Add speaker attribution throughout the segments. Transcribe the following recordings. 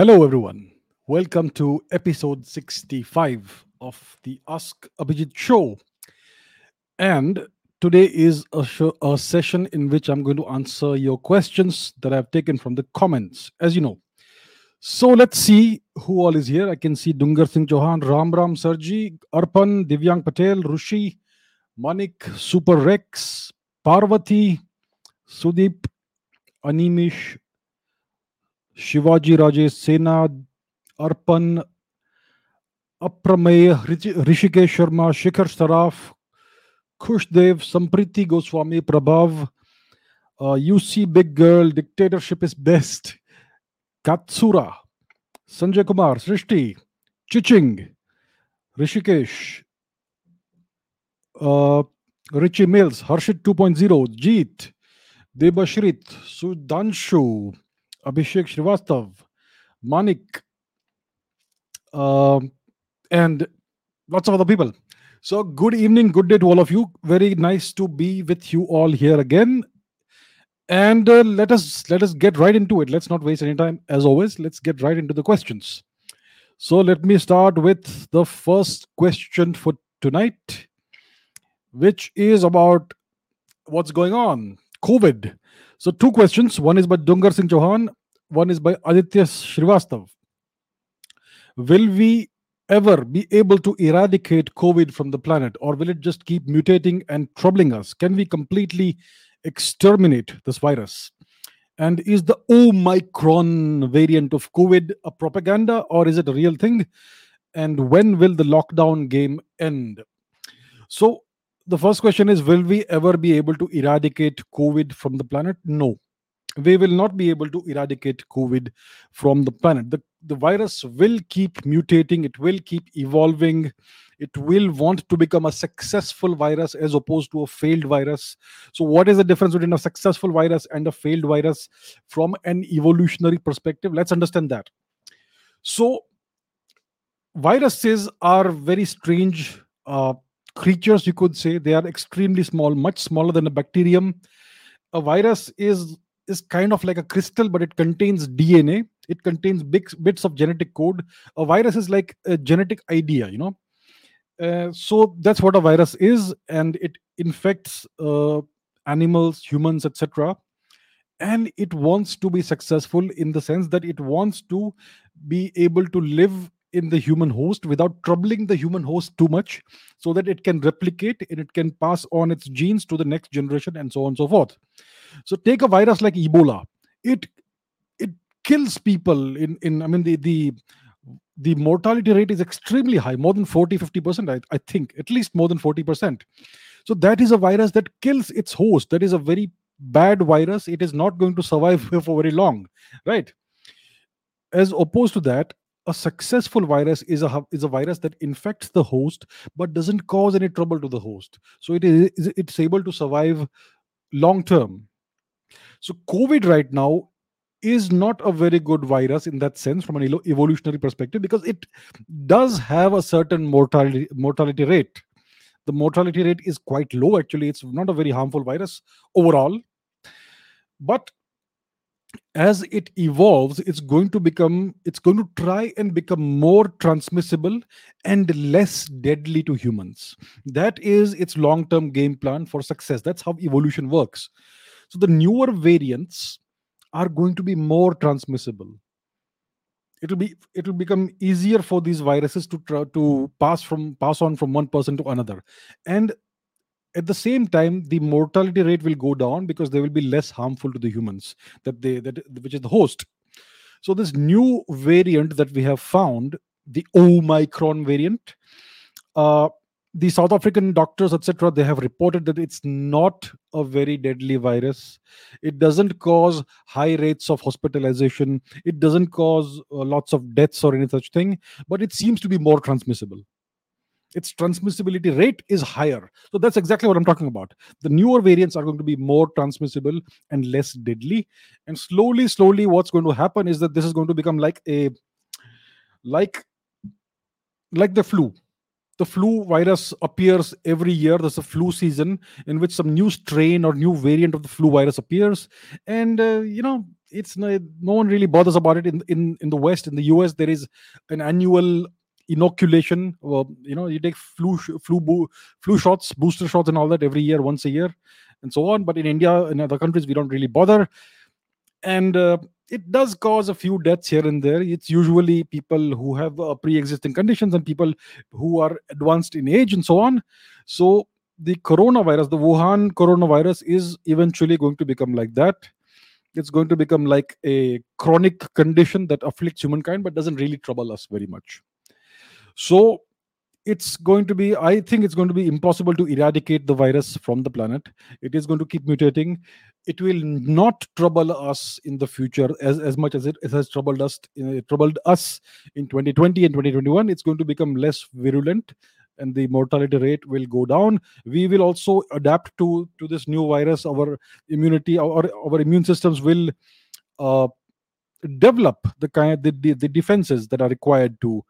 Speaker 1: Hello, everyone. Welcome to episode 65 of the Ask Abhijit show. And today is a, show, a session in which I'm going to answer your questions that I've taken from the comments, as you know. So let's see who all is here. I can see Dungar Singh Chauhan, Ram Ram Sarji, Arpan, Divyang Patel, Rushi, Manik, Super Rex, Parvati, Sudip, Animish, Shivaji राजे सेना अर्पण, अप्रमेय ऋषिकेश शर्मा, शिखर Saraf, Khushdev, Sampriti Goswami, Prabhav you see big girl dictatorship is best Katsura, Sanjay Kumar, Srishti, चिचिंग, Rishikesh Richie Mills, Harshit 2.0 Jeet, Debashrit Sudhanshu Abhishek Srivastav, Manik, um, and lots of other people. So, good evening, good day to all of you. Very nice to be with you all here again. And uh, let us let us get right into it. Let's not waste any time. As always, let's get right into the questions. So, let me start with the first question for tonight, which is about what's going on. COVID. So, two questions. One is by Dungar Singh Chauhan. One is by Aditya Srivastav. Will we ever be able to eradicate COVID from the planet, or will it just keep mutating and troubling us? Can we completely exterminate this virus? And is the Omicron variant of COVID a propaganda, or is it a real thing? And when will the lockdown game end? So, the first question is Will we ever be able to eradicate COVID from the planet? No. We will not be able to eradicate covid from the planet. The, the virus will keep mutating it will keep evolving it will want to become a successful virus as opposed to a failed virus. So what is the difference between a successful virus and a failed virus from an evolutionary perspective? Let's understand that. So viruses are very strange uh, creatures you could say they are extremely small much smaller than a bacterium a virus is is kind of like a crystal, but it contains DNA. It contains big bits of genetic code. A virus is like a genetic idea, you know. Uh, so that's what a virus is, and it infects uh, animals, humans, etc. And it wants to be successful in the sense that it wants to be able to live in the human host without troubling the human host too much so that it can replicate and it can pass on its genes to the next generation and so on and so forth. So take a virus like ebola. It it kills people in in i mean the the the mortality rate is extremely high more than 40 50% I, I think at least more than 40% so that is a virus that kills its host. That is a very bad virus. It is not going to survive for very long right? As opposed to that a successful virus is a is a virus that infects the host but doesn't cause any trouble to the host. So it is it's able to survive long term. So covid right now is not a very good virus in that sense from an evolutionary perspective because it does have a certain mortality mortality rate. The mortality rate is quite low actually. It's not a very harmful virus overall. But as it evolves it's going to become it's going to try and become more transmissible and less deadly to humans. That is its long term game plan for success. That's how evolution works. So the newer variants are going to be more transmissible. It'll be it will become easier for these viruses to try to pass from pass on from one person to another. And at the same time the mortality rate will go down because they will be less harmful to the humans that they that which is the host. So this new variant that we have found the omicron variant uh, the south african doctors etc they have reported that it's not a very deadly virus. It doesn't cause high rates of hospitalization. It doesn't cause uh, lots of deaths or any such thing but it seems to be more transmissible its transmissibility rate is higher. So that's exactly what I'm talking about. The newer variants are going to be more transmissible and less deadly. And slowly, slowly, what's going to happen is that this is going to become like a like like the flu. The flu virus appears every year. There's a flu season in which some new strain or new variant of the flu virus appears, and uh, you know it's no, no one really bothers about it in in in the west in the us there is an annual inoculation you know you take flu flu flu shots booster shots and all that every year once a year and so on. But in india and other countries we don't really bother. And uh, it does cause a few deaths here and there. It's usually people who have uh, pre-existing conditions and people who are advanced in age and so on. So the coronavirus the wuhan coronavirus is eventually going to become like that. It's going to become like a chronic condition that afflicts humankind but doesn't really trouble us very much so it's going to be i think it's going to be impossible to eradicate the virus from the planet. It is going to keep mutating. It will not trouble us in the future as, as much as it, it has troubled us uh, troubled us in 2020 and 2021 it's going to become less virulent and the mortality rate will go down. We will also adapt to to this new virus. Our immunity our, our immune systems will uh, develop the kind the, the, the defenses that are required to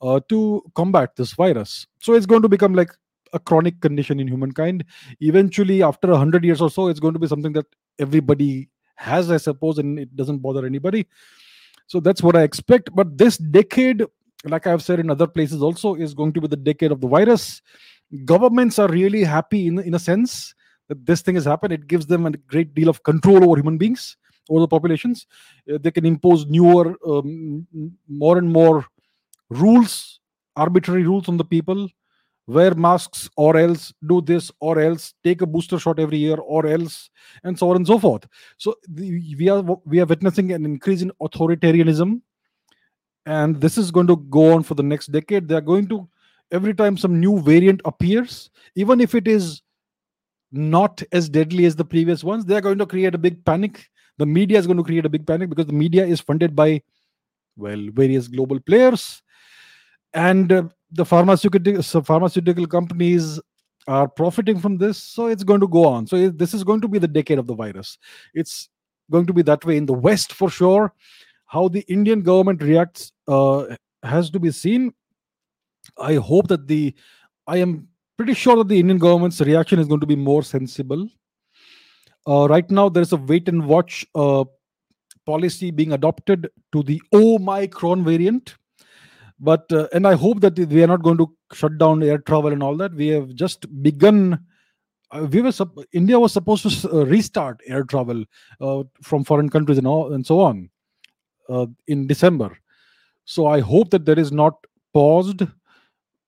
Speaker 1: uh, to combat this virus. So it's going to become like a chronic condition in humankind. Eventually, after a hundred years or so, it's going to be something that everybody has, I suppose, and it doesn't bother anybody. So that's what I expect. But this decade, like I've said in other places also, is going to be the decade of the virus. Governments are really happy in, in a sense that this thing has happened. It gives them a great deal of control over human beings, over the populations. Uh, they can impose newer, um, more and more rules, arbitrary rules on the people. Wear masks or else do this or else take a booster shot every year or else and so on and so forth. So the, we are we are witnessing an increase in authoritarianism, and this is going to go on for the next decade. They are going to every time some new variant appears, even if it is not as deadly as the previous ones, they are going to create a big panic. The media is going to create a big panic because the media is funded by well various global players and uh, the pharmaceutical pharmaceutical companies are profiting from this so it's going to go on. So it, this is going to be the decade of the virus. It's going to be that way in the west for sure. How the indian government reacts uh, has to be seen. I hope that the i am pretty sure that the indian government's reaction is going to be more sensible. Uh, right now there is a wait and watch uh, policy being adopted to the omicron variant but uh, and i hope that we are not going to shut down air travel and all that. We have just begun uh, we were sup- india was supposed to uh, restart air travel uh, from foreign countries and all and so on uh, in december. So i hope that there is not paused.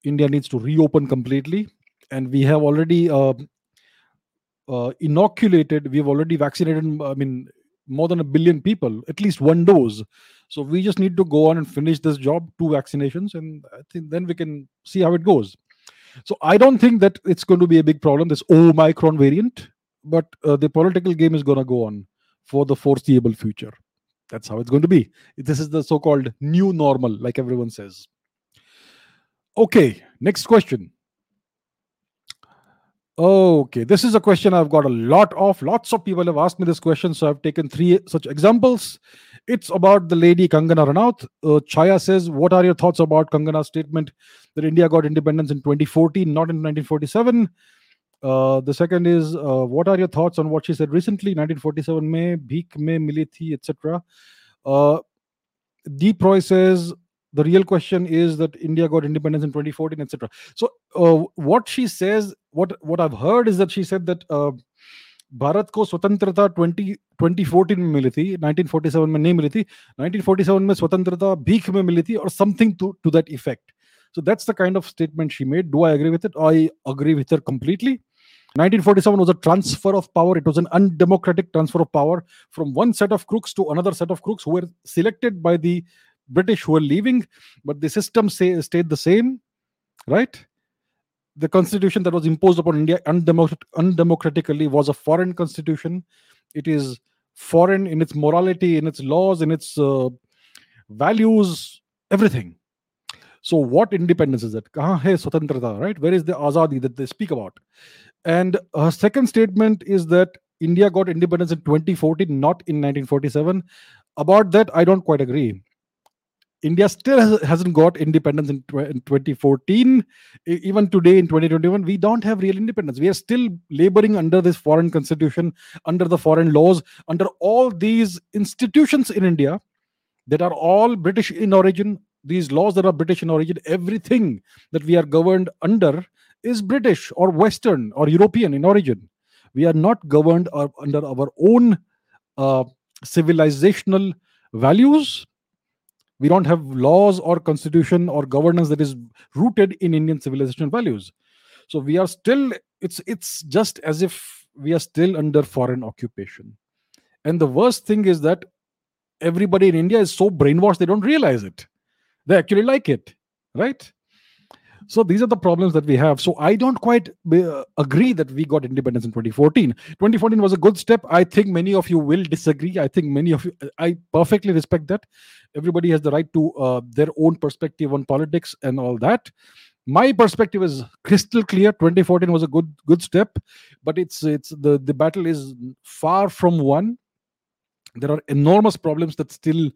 Speaker 1: India needs to reopen completely. And we have already uh, inoculated we've already vaccinated i mean more than a billion people at least one dose so we just need to go on and finish this job, two vaccinations, and I think then we can see how it goes. So I don't think that it's going to be a big problem, this Omicron variant, but uh, the political game is going to go on for the foreseeable future. That's how it's going to be. This is the so called new normal, like everyone says. Okay, next question. Okay, this is a question I've got a lot of. Lots of people have asked me this question, so I've taken three such examples. It's about the lady Kangana Ranaut. Uh, Chaya says, What are your thoughts about Kangana's statement that India got independence in 2014, not in 1947? Uh, the second is, uh, What are your thoughts on what she said recently, 1947 May, Bhik May Milithi, etc.? Uh, Deep Roy says, the real question is that India got independence in 2014, etc. So, uh, what she says, what what I've heard is that she said that uh, Bharat को स्वतंत्रता 20 2014 में मिली थी 1947 में नहीं मिली थी 1947 में स्वतंत्रता भीख में मिली थी और something to to that effect so that's the kind of statement she made do i agree with it i agree with her completely 1947 was a transfer of power it was an undemocratic transfer of power from one set of crooks to another set of crooks who were selected by the british who were leaving but the system say, stayed the same right the constitution that was imposed upon India undemocratically was a foreign constitution. It is foreign in its morality, in its laws, in its uh, values, everything. So, what independence is that? Kahan hai swatantrata, right? Where is the azadi that they speak about? And her second statement is that India got independence in 2014, not in 1947. About that, I don't quite agree. India still has, hasn't got independence in, in 2014. E- Even today in 2021, we don't have real independence. We are still laboring under this foreign constitution, under the foreign laws, under all these institutions in India that are all British in origin. These laws that are British in origin, everything that we are governed under is British or Western or European in origin. We are not governed uh, under our own uh, civilizational values we don't have laws or constitution or governance that is rooted in indian civilization values. So we are still it's it's just as if we are still under foreign occupation. And the worst thing is that everybody in india is so brainwashed they don't realize it. They actually like it right? So these are the problems that we have. So i don't quite uh, agree that we got independence in 2014 2014 was a good step. I think many of you will disagree. I think many of you i perfectly respect that everybody has the right to uh, their own perspective on politics and all that. My perspective is crystal clear. 2014 was a good good step but it's it's the the battle is far from won. There are enormous problems that still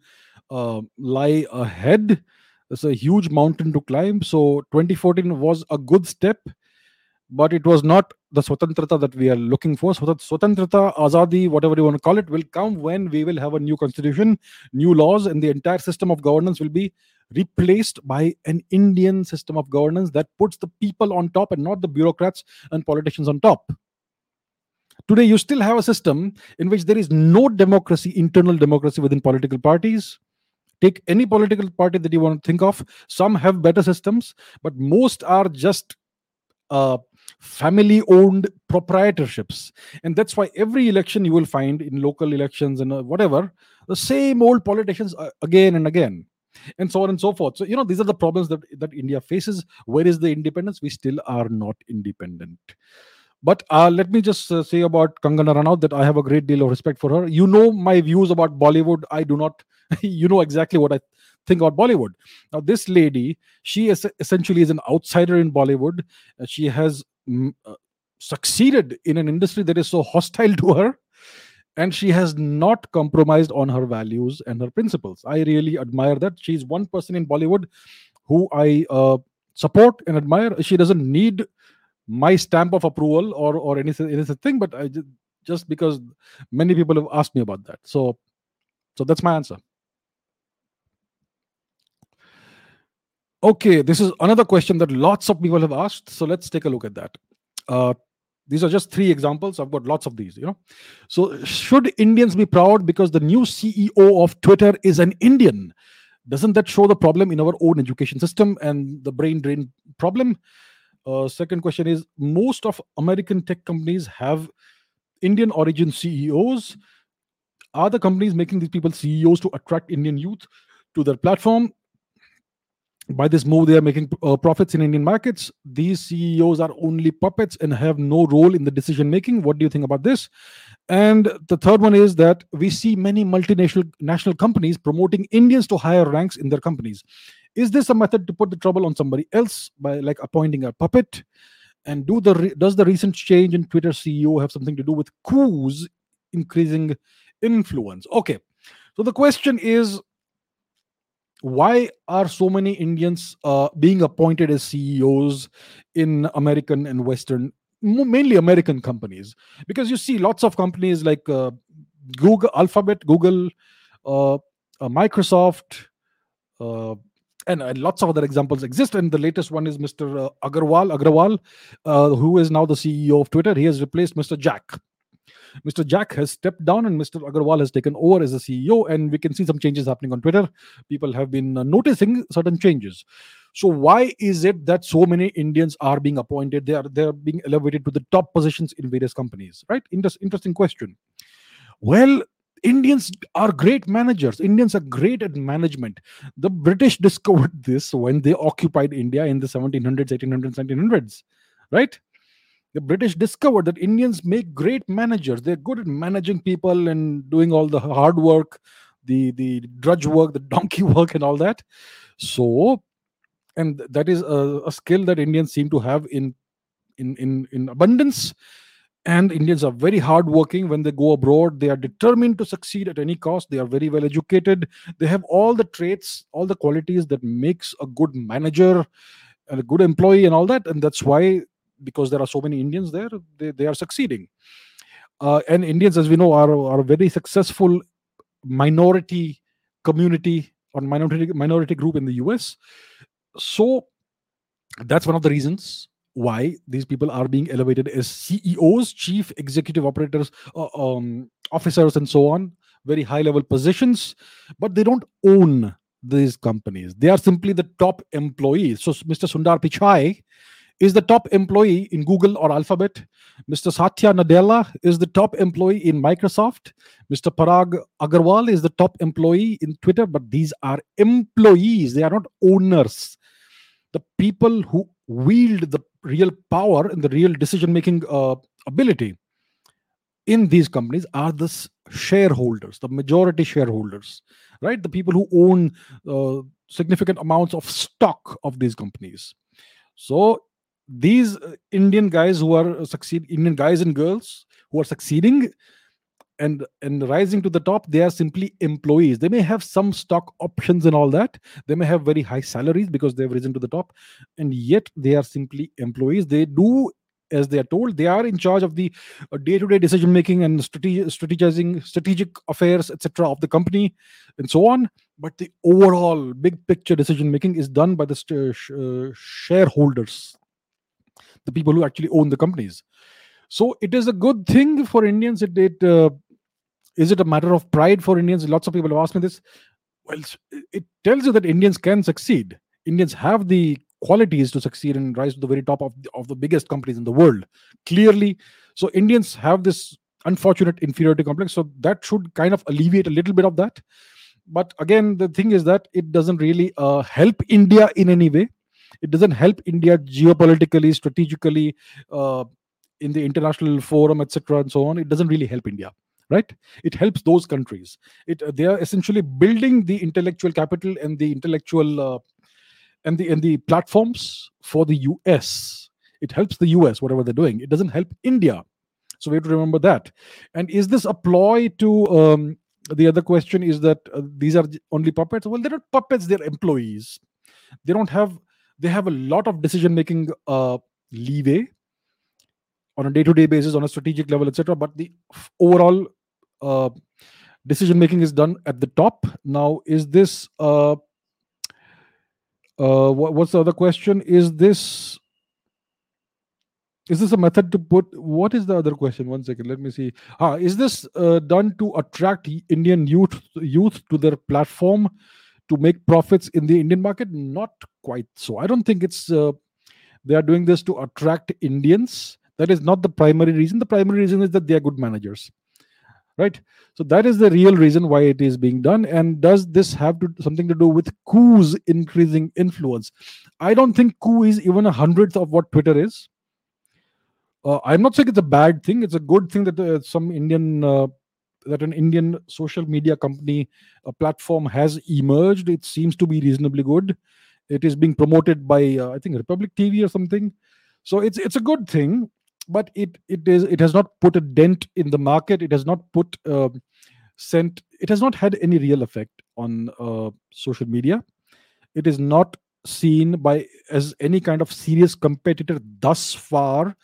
Speaker 1: uh, lie ahead. It's a huge mountain to climb. So 2014 was a good step but it was not the swatantrata that we are looking for. Swat- Swatantrata, azadi, whatever you want to call it, will come when we will have a new constitution, new laws, and the entire system of governance will be replaced by an Indian system of governance that puts the people on top and not the bureaucrats and politicians on top. Today, you still have a system in which there is no democracy, internal democracy within political parties. Take any political party that you want to think of. Some have better systems, but most are just uh, family owned proprietorships and that's why every election you will find in local elections and uh, whatever the same old politicians uh, again and again and so on and so forth so you know these are the problems that that india faces where is the independence we still are not independent but uh, let me just uh, say about Kangana Ranaut that I have a great deal of respect for her. You know my views about Bollywood. I do not. you know exactly what I think about Bollywood. Now, this lady, she is essentially is an outsider in Bollywood. Uh, she has mm, uh, succeeded in an industry that is so hostile to her, and she has not compromised on her values and her principles. I really admire that. She's one person in Bollywood who I uh, support and admire. She doesn't need my stamp of approval or or anything anything, but I just, just because many people have asked me about that. So, so that's my answer. Okay, this is another question that lots of people have asked. So let's take a look at that. Uh, these are just three examples. I've got lots of these, you know. So, should Indians be proud because the new CEO of Twitter is an Indian? Doesn't that show the problem in our own education system and the brain drain problem? Uh, second question is most of American tech companies have Indian origin CEOs. Are the companies making these people CEOs to attract Indian youth to their platform? By this move they are making uh, profits in indian markets. These ceos are only puppets and have no role in the decision making. What do you think about this? And the third one is that we see many multinational national companies promoting indians to higher ranks in their companies. Is this a method to put the trouble on somebody else by like appointing a puppet? And do the re- does the recent change in twitter ceo have something to do with Koo's increasing influence? Okay. So the question is why are so many Indians uh, being appointed as CEOs in American and Western, mainly American companies? Because you see lots of companies like uh, Google, Alphabet, Google, uh, uh Microsoft, uh, and, and, lots of other examples exist. And the latest one is Mr. Uh, Agarwal, Agrawal, who is now the CEO of Twitter. He has replaced Mr. Jack. Mr. Jack has stepped down and Mr. Agarwal has taken over as a CEO, and we can see some changes happening on Twitter. People have been uh, noticing certain changes. So why is it that so many Indians are being appointed? They are they are being elevated to the top positions in various companies, right? Inter- interesting question. Well, Indians are great managers. Indians are great at management. The British discovered this when they occupied India in the 1700s, 1800s, 1900s, right? The British discovered that Indians make great managers. They're good at managing people and doing all the hard work, the the drudge work, the donkey work, and all that. So, and that is a, a skill that Indians seem to have in in in in abundance. and indians are very hardworking when they go abroad they are determined to succeed at any cost they are very well educated they have all the traits all the qualities that makes a good manager and a good employee and all that and that's why because there are so many indians there they, they are succeeding uh, and indians as we know are, are a very successful minority community or minority minority group in the us so that's one of the reasons why these people are being elevated as CEOs, chief executive operators, uh, um, officers, and so on, very high level positions, but they don't own these companies. They are simply the top employees. So, Mr. Sundar Pichai is the top employee in Google or Alphabet. Mr. Satya Nadella is the top employee in Microsoft. Mr. Parag Agrawal is the top employee in Twitter, but these are employees. They are not owners. The people who wield the real power and the real decision making uh, ability in these companies are the shareholders the majority shareholders right the people who own uh, significant amounts of stock of these companies so these uh, indian guys who are succeed indian guys and girls who are succeeding and and rising to the top they are simply employees. They may have some stock options and all that. They may have very high salaries because they've risen to the top and yet they are simply employees. They do as they are told they are in charge of the uh, day-to-day decision making and strategizing strategic affairs etc of the company and so on. But the overall big picture decision making is done by the st- uh, shareholders the people who actually own the companies so it is a good thing for indians it, it uh, is it a matter of pride for Indians? Lots of people have asked me this. Well, it tells you that Indians can succeed. Indians have the qualities to succeed and rise to the very top of the, of the biggest companies in the world. Clearly, so Indians have this unfortunate inferiority complex. So that should kind of alleviate a little bit of that. But again, the thing is that it doesn't really uh, help India in any way. It doesn't help India geopolitically, strategically, uh, in the international forum, etc., and so on. It doesn't really help India right? It helps those countries. It uh, they are essentially building the intellectual capital and the intellectual uh, and the and the platforms for the us it helps the us whatever they're doing. It doesn't help india. So we have to remember that. And is this a ploy to um, the other question is that uh, these are only puppets? Well they're not puppets. They're employees. They don't have they have a lot of decision making uh, leeway on a day-to-day basis on a strategic level etc but the overall uh, decision making is done at the top. Now is this uh, uh, what's the other question? Is this is this a method to put what is the other question? One second let me see. Ah, is this uh, done to attract indian youth youth to their platform to make profits in the indian market? Not quite so. I don't think it's uh, they are doing this to attract indians. That is not the primary reason. The primary reason is that they are good managers right? So that is the real reason why it is being done. And does this have to something to do with Koo's increasing influence? I don't think Koo is even a hundredth of what twitter is. Uh, i'm not saying it's a bad thing. It's a good thing that uh, some indian uh, that an indian social media company platform has emerged. It seems to be reasonably good it is being promoted by uh, i think republic tv or something. So it's it's a good thing but it it is it has not put a dent in the market. It has not put uh, sent it has not had any real effect on uh, social media. It is not seen by as any kind of serious competitor thus far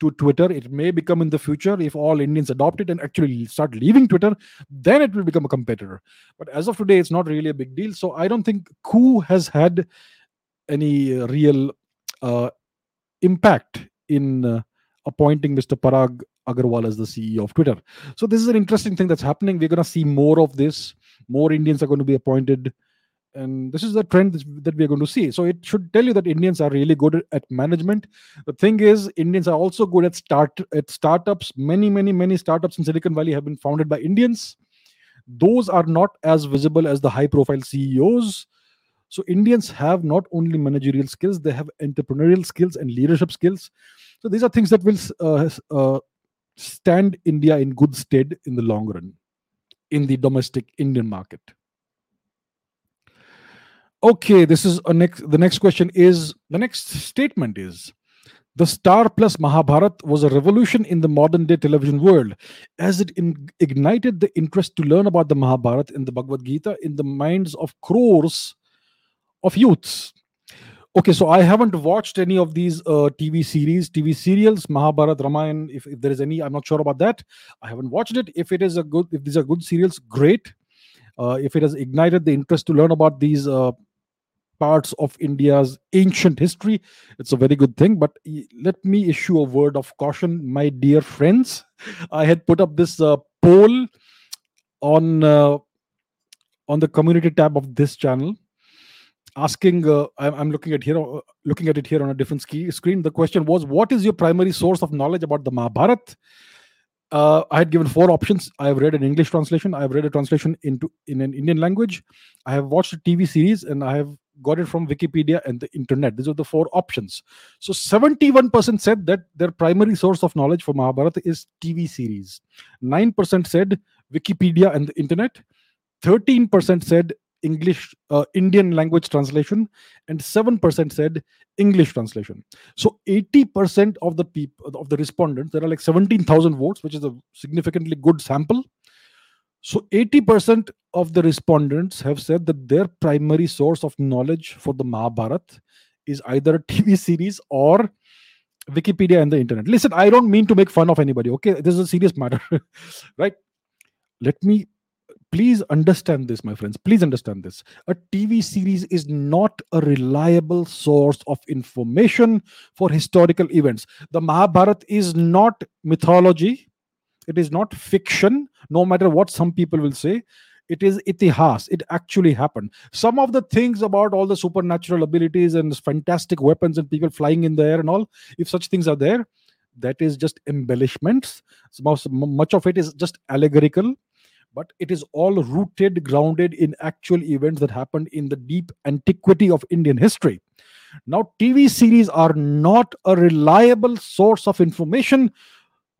Speaker 1: to twitter it may become in the future if all indians adopt it and actually start leaving twitter then it will become a competitor but as of today it's not really a big deal so i don't think Koo has had any real uh, impact in uh, appointing Mr. Parag Agrawal as the CEO of Twitter. So this is an interesting thing that's happening. We're going to see more of this. More Indians are going to be appointed, and this is the trend that we're going to see. So it should tell you that Indians are really good at management. The thing is, Indians are also good at start at startups. Many, many, many startups in Silicon Valley have been founded by Indians. Those are not as visible as the high-profile CEOs. So Indians have not only managerial skills; they have entrepreneurial skills and leadership skills so these are things that will uh, uh, stand India in good stead in the long run in the domestic Indian market. Okay, this is a next. The next question is the next statement is The Star Plus Mahabharat was a revolution in the modern day television world as it in- ignited the interest to learn about the Mahabharat and the Bhagavad Gita in the minds of crores of youths. Okay, so I haven't watched any of these uh, TV series, TV serials, Mahabharat, Ramayana. If, if there is any, I'm not sure about that. I haven't watched it. If it is a good, if these are good serials, great. Uh, if it has ignited the interest to learn about these uh, parts of India's ancient history, it's a very good thing. But let me issue a word of caution, my dear friends. I had put up this uh, poll on uh, on the community tab of this channel asking uh, I'm, looking at here uh, looking at it here on a different screen. The question was what is your primary source of knowledge about the mahabharat? Uh, i had given four options. I have read an english translation. I have read a translation into in an indian language. I have watched a tv series and i have got it from wikipedia and the internet. These are the four options. So 71% said that their primary source of knowledge for mahabharata is tv series. 9% said wikipedia and the internet. 13% said English, uh, Indian language translation, and 7% said English translation. So 80% of the people, of the respondents, there are like 17,000 votes, which is a significantly good sample. So 80% of the respondents have said that their primary source of knowledge for the Mahabharat is either a TV series or Wikipedia and the internet. Listen, I don't mean to make fun of anybody, okay? This is a serious matter, right? Let me please understand this my friends please understand this a tv series is not a reliable source of information for historical events the mahabharat is not mythology it is not fiction no matter what some people will say it is itihas it actually happened. Some of the things about all the supernatural abilities and fantastic weapons and people flying in the air and all if such things are there that is just embellishments. Much of it is just allegorical but it is all rooted, grounded in actual events that happened in the deep antiquity of Indian history. Now, TV series are not a reliable source of information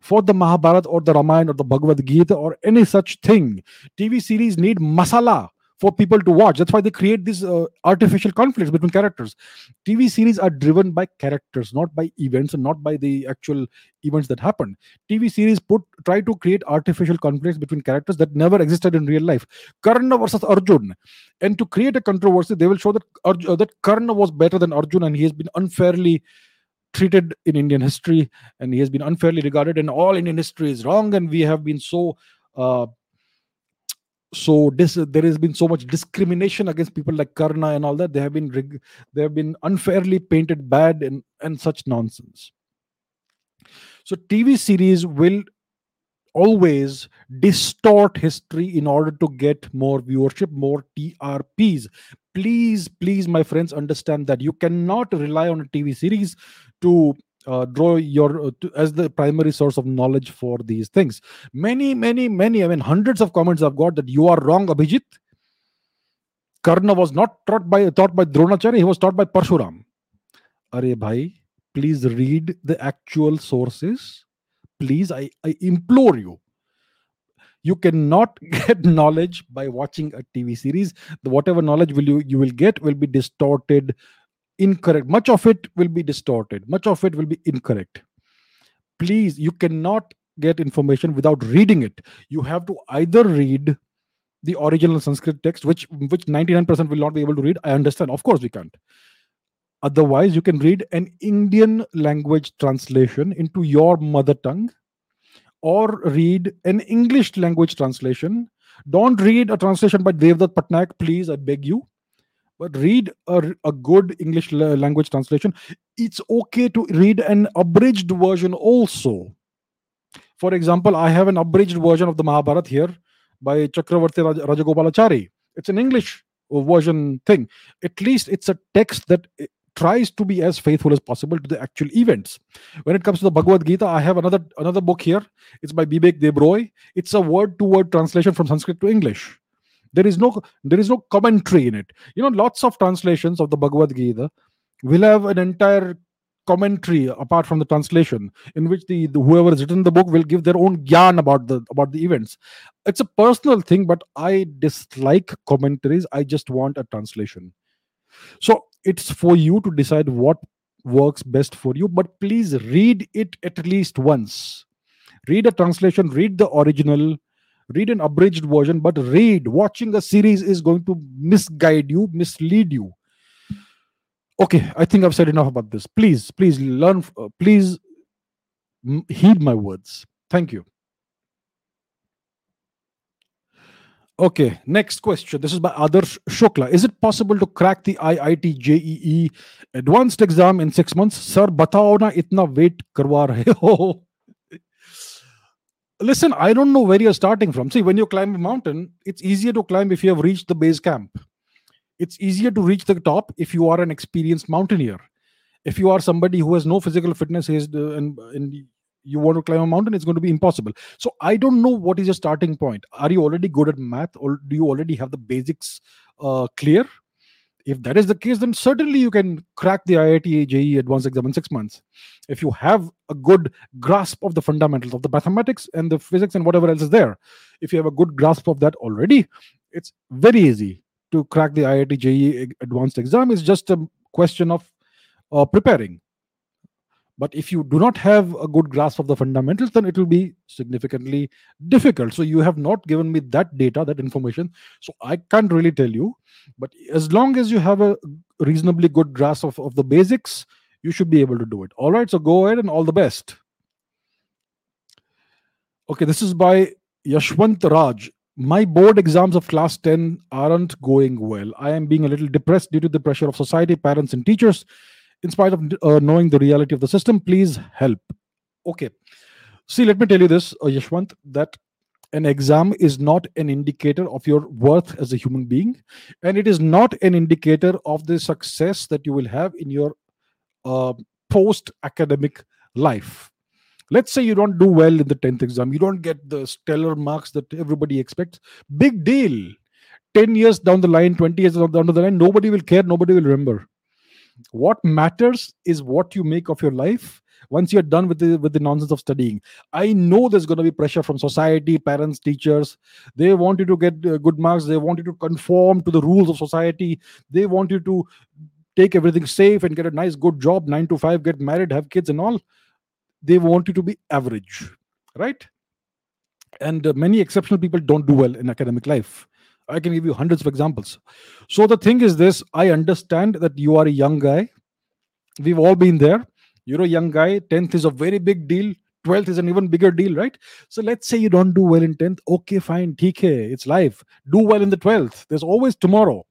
Speaker 1: for the Mahabharata or the Ramayana or the Bhagavad Gita or any such thing. TV series need masala for people to watch. That's why they create these uh, artificial conflicts between characters. TV series are driven by characters, not by events and not by the actual events that happen. TV series put try to create artificial conflicts between characters that never existed in real life. Karna versus Arjun, and to create a controversy, they will show that Arjun, uh, that Karna was better than Arjun, and he has been unfairly treated in Indian history, and he has been unfairly regarded, and all Indian history is wrong, and we have been so. Uh, so this there has been so much discrimination against people like karna and all that. They have been they have been unfairly painted bad and and such nonsense. So tv series will always distort history in order to get more viewership more trps please please my friends understand that you cannot rely on a tv series to uh, draw your uh, to, as the primary source of knowledge for these things. Many many many i mean hundreds of comments i've got that you are wrong abhijit. Karna was not taught by taught by dronacharya he was taught by parshuram. Are bhai please read the actual sources. Please i i implore you. You cannot get knowledge by watching a tv series. The whatever knowledge will you you will get will be distorted incorrect. Much of it will be distorted. Much of it will be incorrect. Please you cannot get information without reading it. You have to either read the original sanskrit text which which 99% will not be able to read. I understand. Of course we can't. Otherwise you can read an indian language translation into your mother tongue or read an english language translation. Don't read a translation by devdutt pattanaik please i beg you but read a, a good english language translation. It's okay to read an abridged version also. For example i have an abridged version of the mahabharat here by chakravarti Raj- rajagopalachari it's an english version thing. At least it's a text that eh, tries to be as faithful as possible to the actual events. When it comes to the bhagavad gita i have another another book here. It's by bibek debroy it's a word to word translation from sanskrit to english there is no there is no commentary in it. You know lots of translations of the bhagavad gita will have an entire commentary apart from the translation in which the, the whoever has written the book will give their own gyan about the about the events. It's a personal thing but i dislike commentaries. I just want a translation. So it's for you to decide what works best for you but please read it at least once. Read a translation read the original read an abridged version but read watching a series is going to misguide you mislead you okay i think i've said enough about this please please learn uh, please heed my words thank you Okay, next question. This is by Adarsh Shukla. Is it possible to crack the IIT JEE advanced exam in six months? Sir, batao na itna wait karwa rahe ho. Listen, I don't know where you're starting from. See, when you climb a mountain, it's easier to climb if you have reached the base camp. It's easier to reach the top if you are an experienced mountaineer. If you are somebody who has no physical fitness and, and you want to climb a mountain it's going to be impossible so i don't know what is your starting point are you already good at math or do you already have the basics uh, clear if that is the case then certainly you can crack the iit JEE advanced exam in 6 months. If you have a good grasp of the fundamentals of the mathematics and the physics and whatever else is there if you have a good grasp of that already it's very easy to crack the iit JEE advanced exam. It's just a question of uh, preparing but if you do not have a good grasp of the fundamentals, then it will be significantly difficult. So you have not given me that data, that information. So I can't really tell you. But as long as you have a reasonably good grasp of, of the basics, you should be able to do it. All right. So go ahead and all the best. Okay, this is by Yashwant Raj. My board exams of class 10 aren't going well. I am being a little depressed due to the pressure of society, parents, and teachers in spite of uh, knowing the reality of the system please help. Okay. See let me tell you this uh, yashwant that an exam is not an indicator of your worth as a human being and it is not an indicator of the success that you will have in your uh, post academic life. Let's say you don't do well in the 10th exam you don't get the stellar marks that everybody expects. Big deal. 10 years down the line 20 years down the line nobody will care nobody will remember what matters is what you make of your life once you're done with the with the nonsense of studying. I know there's going to be pressure from society parents teachers. They want you to get uh, good marks. They want you to conform to the rules of society. They want you to take everything safe and get a nice good job 9 to 5 get married have kids and all. They want you to be average right? And uh, many exceptional people don't do well in academic life I can give you hundreds of examples. So the thing is this I understand that you are a young guy. We've all been there. You're a young guy. 10th is a very big deal. 12th is an even bigger deal, right? So let's say you don't do well in 10th. Okay, fine. TK, it's life. Do well in the 12th. There's always tomorrow.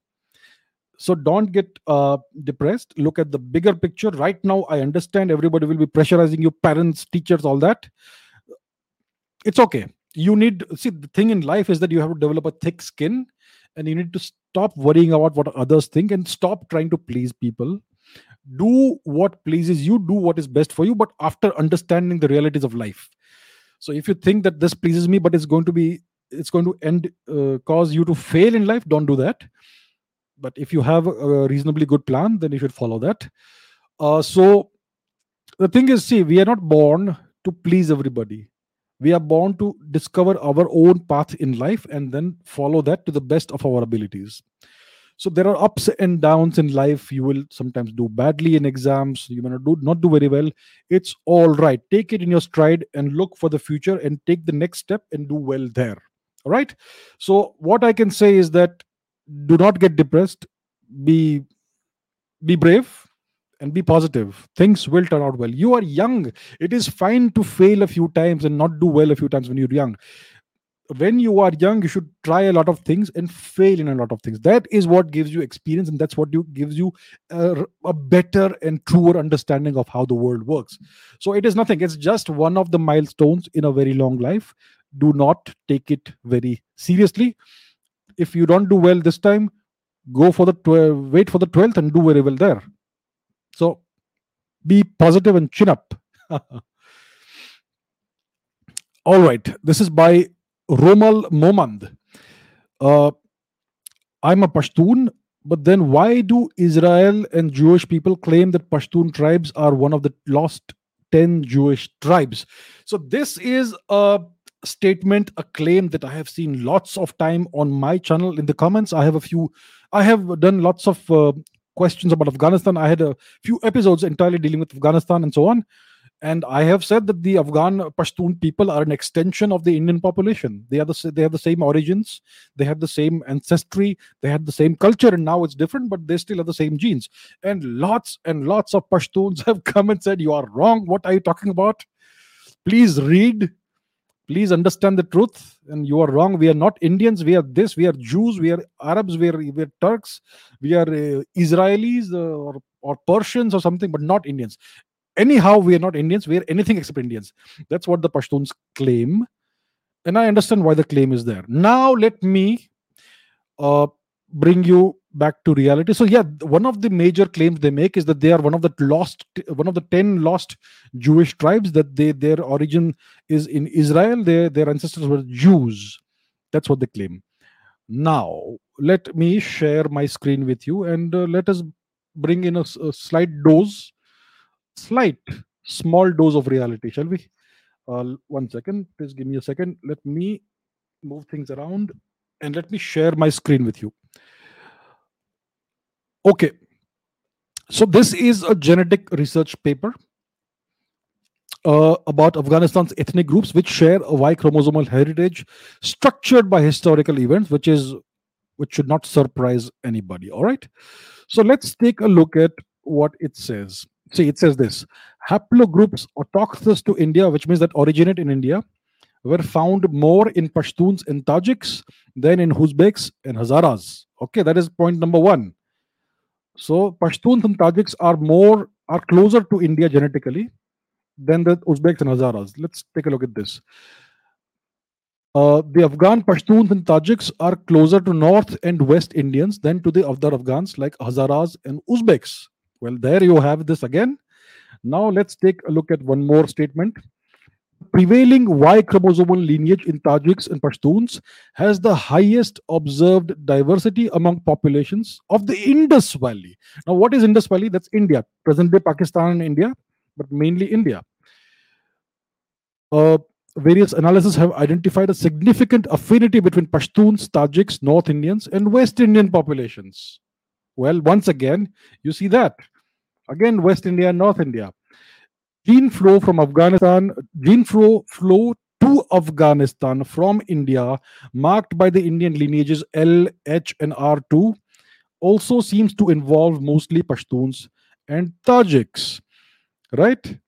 Speaker 1: So don't get uh, depressed. Look at the bigger picture. Right now, I understand everybody will be pressurizing you, parents, teachers, all that. It's okay you need see the thing in life is that you have to develop a thick skin and you need to stop worrying about what others think and stop trying to please people. Do what pleases you do what is best for you but after understanding the realities of life. So if you think that this pleases me but it's going to be it's going to end uh, cause you to fail in life don't do that. But if you have a reasonably good plan then you should follow that. Uh, so the thing is see we are not born to please everybody we are born to discover our own path in life and then follow that to the best of our abilities. So there are ups and downs in life. You will sometimes do badly in exams. You may not do not do very well. It's all right. Take it in your stride and look for the future and take the next step and do well there. All right? So what i can say is that do not get depressed. Be be brave and be positive. Things will turn out well. You are young. It is fine to fail a few times and not do well a few times when you're young. When you are young, you should try a lot of things and fail in a lot of things. That is what gives you experience, and that's what you, gives you a, a better and truer understanding of how the world works. So it is nothing. It's just one of the milestones in a very long life. Do not take it very seriously. If you don't do well this time, go for the tw- wait for the 12th and do very well there so be positive and chin up. All right. This is by Romal Momand. Uh, I'm a Pashtun, but then why do Israel and Jewish people claim that Pashtun tribes are one of the lost 10 Jewish tribes? So this is a statement, a claim that I have seen lots of time on my channel in the comments. I have a few, I have done lots of uh, questions about Afghanistan. I had a few episodes entirely dealing with Afghanistan and so on. And I have said that the Afghan Pashtun people are an extension of the Indian population. They are the they have the same origins, they have the same ancestry, they had the same culture, and now it's different, but they still have the same genes. And lots and lots of Pashtuns have come and said, "You are wrong. What are you talking about? Please read please understand the truth and you are wrong. We are not indians. We are this. We are jews. We are arabs. We are, we are turks. We are uh, israelis uh, or, or persians or something but not indians. Anyhow we are not indians. We are anything except indians. That's what the pashtuns claim and i understand why the claim is there. Now let me uh, bring you back to reality. So yeah one of the major claims they make is that they are one of the lost one of the 10 lost jewish tribes that they their origin is in israel. Their their ancestors were jews. That's what they claim. Now let me share my screen with you and uh, let us bring in a, a, slight dose slight small dose of reality shall we? Uh, one second. Please give me a second. Let me move things around and let me share my screen with you Okay. So this is a genetic research paper uh, about Afghanistan's ethnic groups which share a Y chromosomal heritage structured by historical events, which is which should not surprise anybody. All right. So let's take a look at what it says. See, it says this haplogroups autochthonous to India, which means that originate in India, were found more in Pashtuns and Tajiks than in Uzbeks and Hazaras. Okay, that is point number one. So Pashtuns and Tajiks are more are closer to India genetically than the Uzbeks and Hazaras. Let's take a look at this. Uh, the Afghan Pashtuns and Tajiks are closer to North and West Indians than to the other Afghans like Hazaras and Uzbeks. Well, there you have this again. Now let's take a look at one more statement prevailing Y chromosomal lineage in Tajiks and Pashtuns has the highest observed diversity among populations of the Indus Valley. Now, what is Indus Valley? That's India, present day Pakistan and India, but mainly India. Uh, various analyses have identified a significant affinity between Pashtuns, Tajiks, North Indians, and West Indian populations. Well, once again, you see that. Again, West India, North India gene flow from Afghanistan, gene flow flow to Afghanistan from India, marked by the Indian lineages L, H, and R2, also seems to involve mostly Pashtuns and Tajiks, right?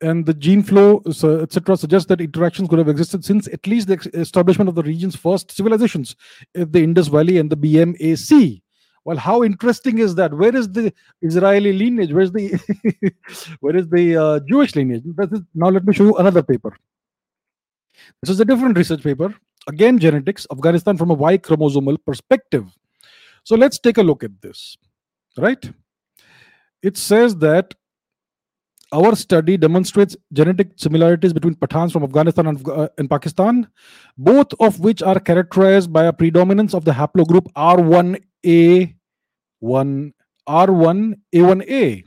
Speaker 1: And the gene flow, etc., suggests that interactions could have existed since at least the establishment of the region's first civilizations, the Indus Valley and the BMAC. Well, how interesting is that? Where is the Israeli lineage? Where's the where is the uh, Jewish lineage? now let me show you another paper. This is a different research paper. Again, genetics, Afghanistan from a Y chromosomal perspective. So let's take a look at this. Right? It says that our study demonstrates genetic similarities between Pathans from Afghanistan and, uh, and, Pakistan, both of which are characterized by a predominance of the haplogroup R1A one R1, A1A,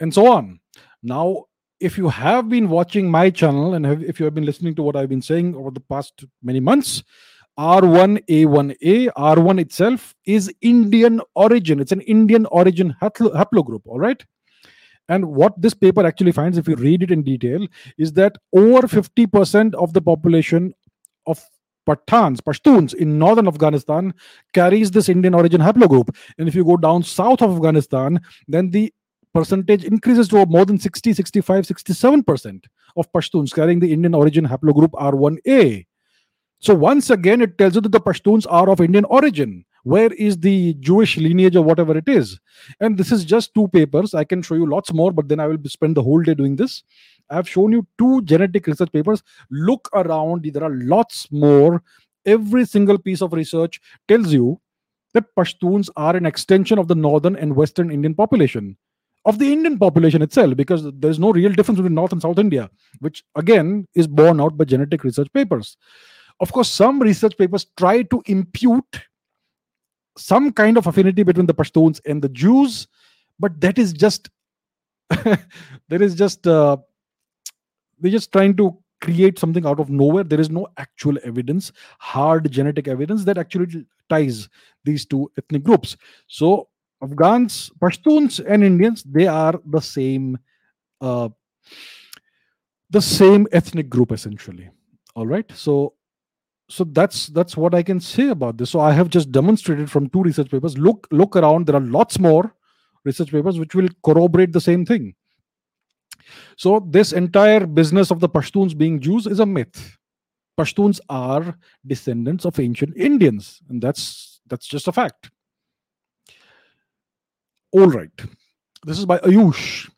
Speaker 1: and so on. Now, if you have been watching my channel and have, if you have been listening to what I've been saying over the past many months, R1A1A, R1 itself is Indian origin. It's an Indian origin haplogroup, all right? And what this paper actually finds, if you read it in detail, is that over 50% of the population of Pathans, Pashtuns in northern Afghanistan carries this Indian origin haplogroup. And if you go down south of Afghanistan, then the percentage increases to more than 60, 65, 67% of Pashtuns carrying the Indian origin haplogroup R1A. So once again, it tells you that the Pashtuns are of Indian origin. Where is the Jewish lineage or whatever it is? And this is just two papers. I can show you lots more, but then I will spend the whole day doing this. I've shown you two genetic research papers. Look around, there are lots more. Every single piece of research tells you that Pashtuns are an extension of the northern and western Indian population, of the Indian population itself, because there's no real difference between North and South India, which again is borne out by genetic research papers. Of course, some research papers try to impute some kind of affinity between the Pashtuns and the Jews, but that is just there is just uh, they're just trying to create something out of nowhere there is no actual evidence hard genetic evidence that actually ties these two ethnic groups so Afghans, Pashtuns, and Indians, they are the same, uh, the same ethnic group essentially. All right. So, so that's that's what I can say about this. So I have just demonstrated from two research papers. Look, look around. There are lots more research papers which will corroborate the same thing. So this entire business of the Pashtuns being Jews is a myth. Pashtuns are descendants of ancient Indians, and that's that's just a fact. All right. This is by Ayush.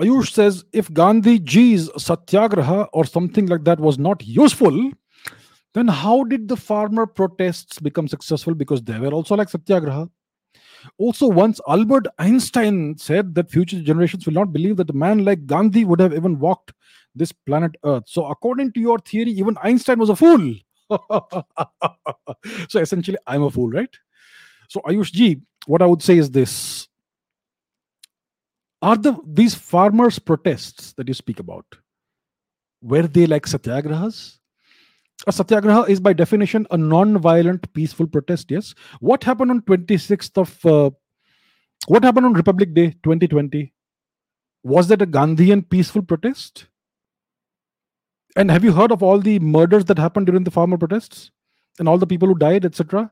Speaker 1: Ayush says if Gandhi Ji's satyagraha or something like that was not useful, then how did the farmer protests become successful? Because they were also like satyagraha. Also, once Albert Einstein said that future generations will not believe that a man like Gandhi would have even walked this planet Earth. So, according to your theory, even Einstein was a fool. so, essentially, I'm a fool, right? So, Ayush ji, what I would say is this are the these farmers protests that you speak about were they like satyagrahas a satyagraha is by definition a non-violent peaceful protest yes. What happened on 26th of uh, what happened on republic day 2020 was that a gandhian peaceful protest? And have you heard of all the murders that happened during the farmer protests? And all the people who died etc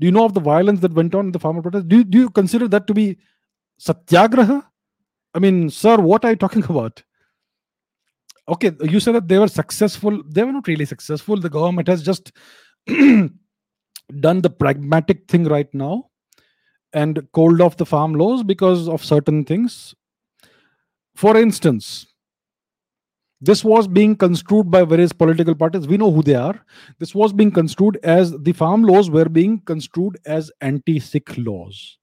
Speaker 1: do you know of the violence that went on in the farmer protests? Do, do you consider that to be satyagraha? I mean, sir, what are you talking about? Okay, you said that they were successful. They were not really successful. The government has just done the pragmatic thing right now and called off the farm laws because of certain things. For instance, this was being construed by various political parties. We know who they are. This was being construed as the farm laws were being construed as anti Sikh laws.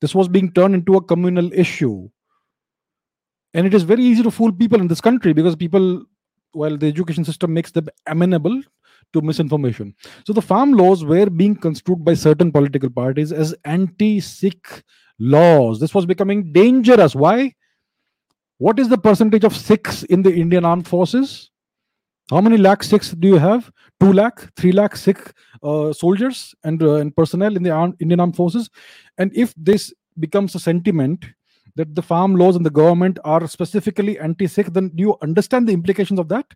Speaker 1: This was being turned into a communal issue and it is very easy to fool people in this country because people well the education system makes them amenable to misinformation. So the farm laws were being construed by certain political parties as anti-sikh laws. This was becoming dangerous. Why? What is the percentage of sikhs in the indian armed forces? How many lakh sikhs do you have? 2 lakh 3 lakh sikh uh, soldiers and, uh, and personnel in the armed, indian armed forces? And if this becomes a sentiment that the farm laws and the government are specifically anti-Sikh, then do you understand the implications of that?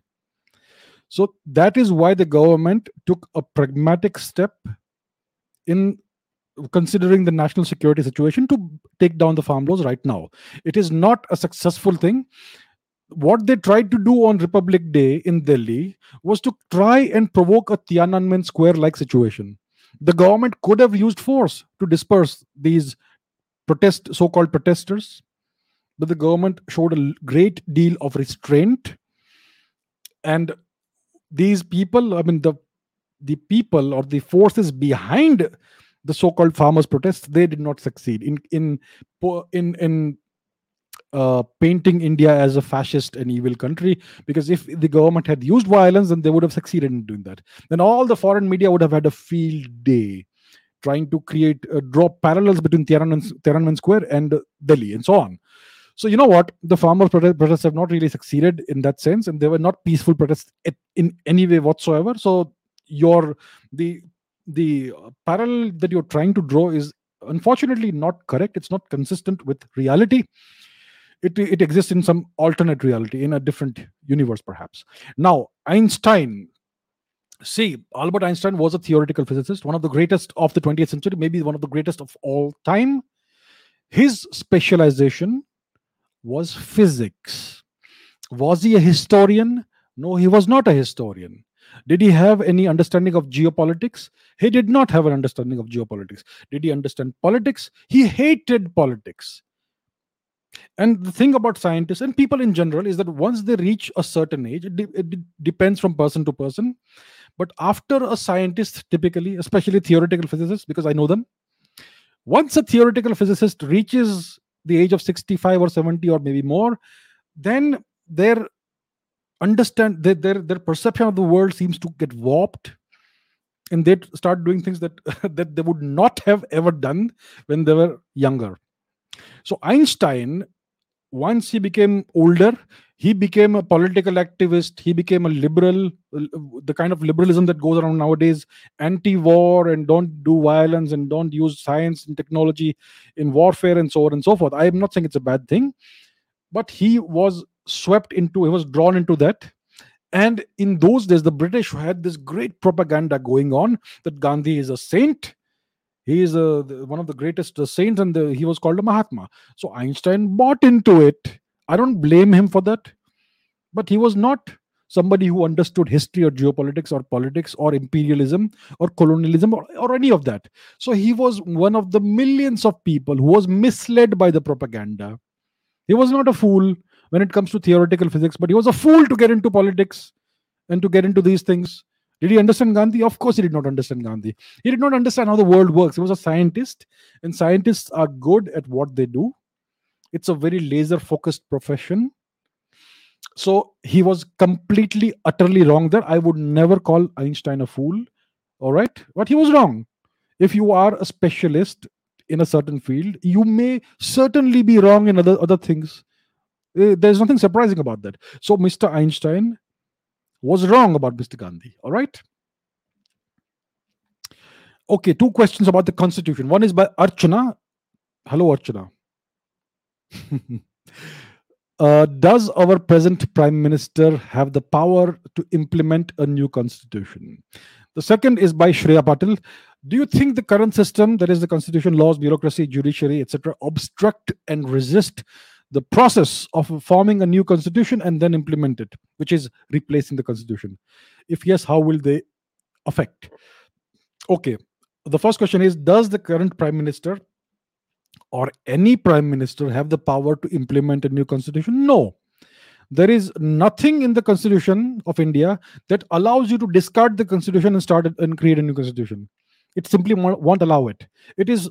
Speaker 1: So that is why the government took a pragmatic step in considering the national security situation to take down the farm laws right now. It is not a successful thing. What they tried to do on Republic Day in Delhi was to try and provoke a Tiananmen Square like situation. The government could have used force to disperse these protest so-called protesters but the government showed a great deal of restraint. And these people i mean the the people or the forces behind the so-called farmers protests they did not succeed. In in in in uh, painting India as a fascist and evil country because if the government had used violence, then they would have succeeded in doing that. Then all the foreign media would have had a field day trying to create uh, draw parallels between Tiananmen, Tiananmen Square and Delhi and so on. So you know what? The farmer protests have not really succeeded in that sense, and they were not peaceful protests in any way whatsoever. So your the the parallel that you're trying to draw is unfortunately not correct. It's not consistent with reality. It, it exists in some alternate reality in a different universe perhaps now einstein see, Albert Einstein was a theoretical physicist, one of the greatest of the 20th century, maybe one of the greatest of all time. His specialization was physics. Was he a historian? No, he was not a historian. Did he have any understanding of geopolitics? He did not have an understanding of geopolitics. Did he understand politics? He hated politics. And the thing about scientists and people in general is that once they reach a certain age, it, de- it depends from person to person. But after a scientist, typically, especially theoretical physicists, because I know them, once a theoretical physicist reaches the age of 65 or 70 or maybe more, then their understand their, their their perception of the world seems to get warped. And they start doing things that that they would not have ever done when they were younger so einstein once he became older, he became a political activist. He became a liberal, uh, the kind of liberalism that goes around nowadays anti war and don't do violence and don't use science and technology in warfare and so on and so forth. I am not saying it's a bad thing, but he was swept into, he was drawn into that. And in those days, the British had this great propaganda going on that Gandhi is a saint he is a, one of the greatest uh, saints and the, he was called a mahatma. So einstein bought into it. I don't blame him for that. But he was not somebody who understood history or geopolitics or politics or imperialism or colonialism or, or any of that. So he was one of the millions of people who was misled by the propaganda. He was not a fool when it comes to theoretical physics but he was a fool to get into politics and to get into these things did he understand Gandhi? Of course, he did not understand Gandhi. He did not understand how the world works. He was a scientist, and scientists are good at what they do. It's a very laser focused profession. So he was completely, utterly wrong there. I would never call Einstein a fool. All right. But he was wrong. If you are a specialist in a certain field, you may certainly be wrong in other, other things. Eh, there's nothing surprising about that. So Mr. Einstein was wrong about Mr. Gandhi. All right. Okay, two questions about the constitution. One is by Archana. Hello, Archana. uh, does our present prime minister have the power to implement a new constitution? The second is by Shreya Patil. Do you think the current system, that is the constitution, laws, bureaucracy, judiciary, etc., obstruct and resist the process of forming a new constitution and then implement it, which is replacing the constitution? If yes, how will they affect? Okay, the first question is Does the current prime minister or any prime minister have the power to implement a new constitution? No. There is nothing in the constitution of India that allows you to discard the constitution and start and create a new constitution. It simply won't allow it. It is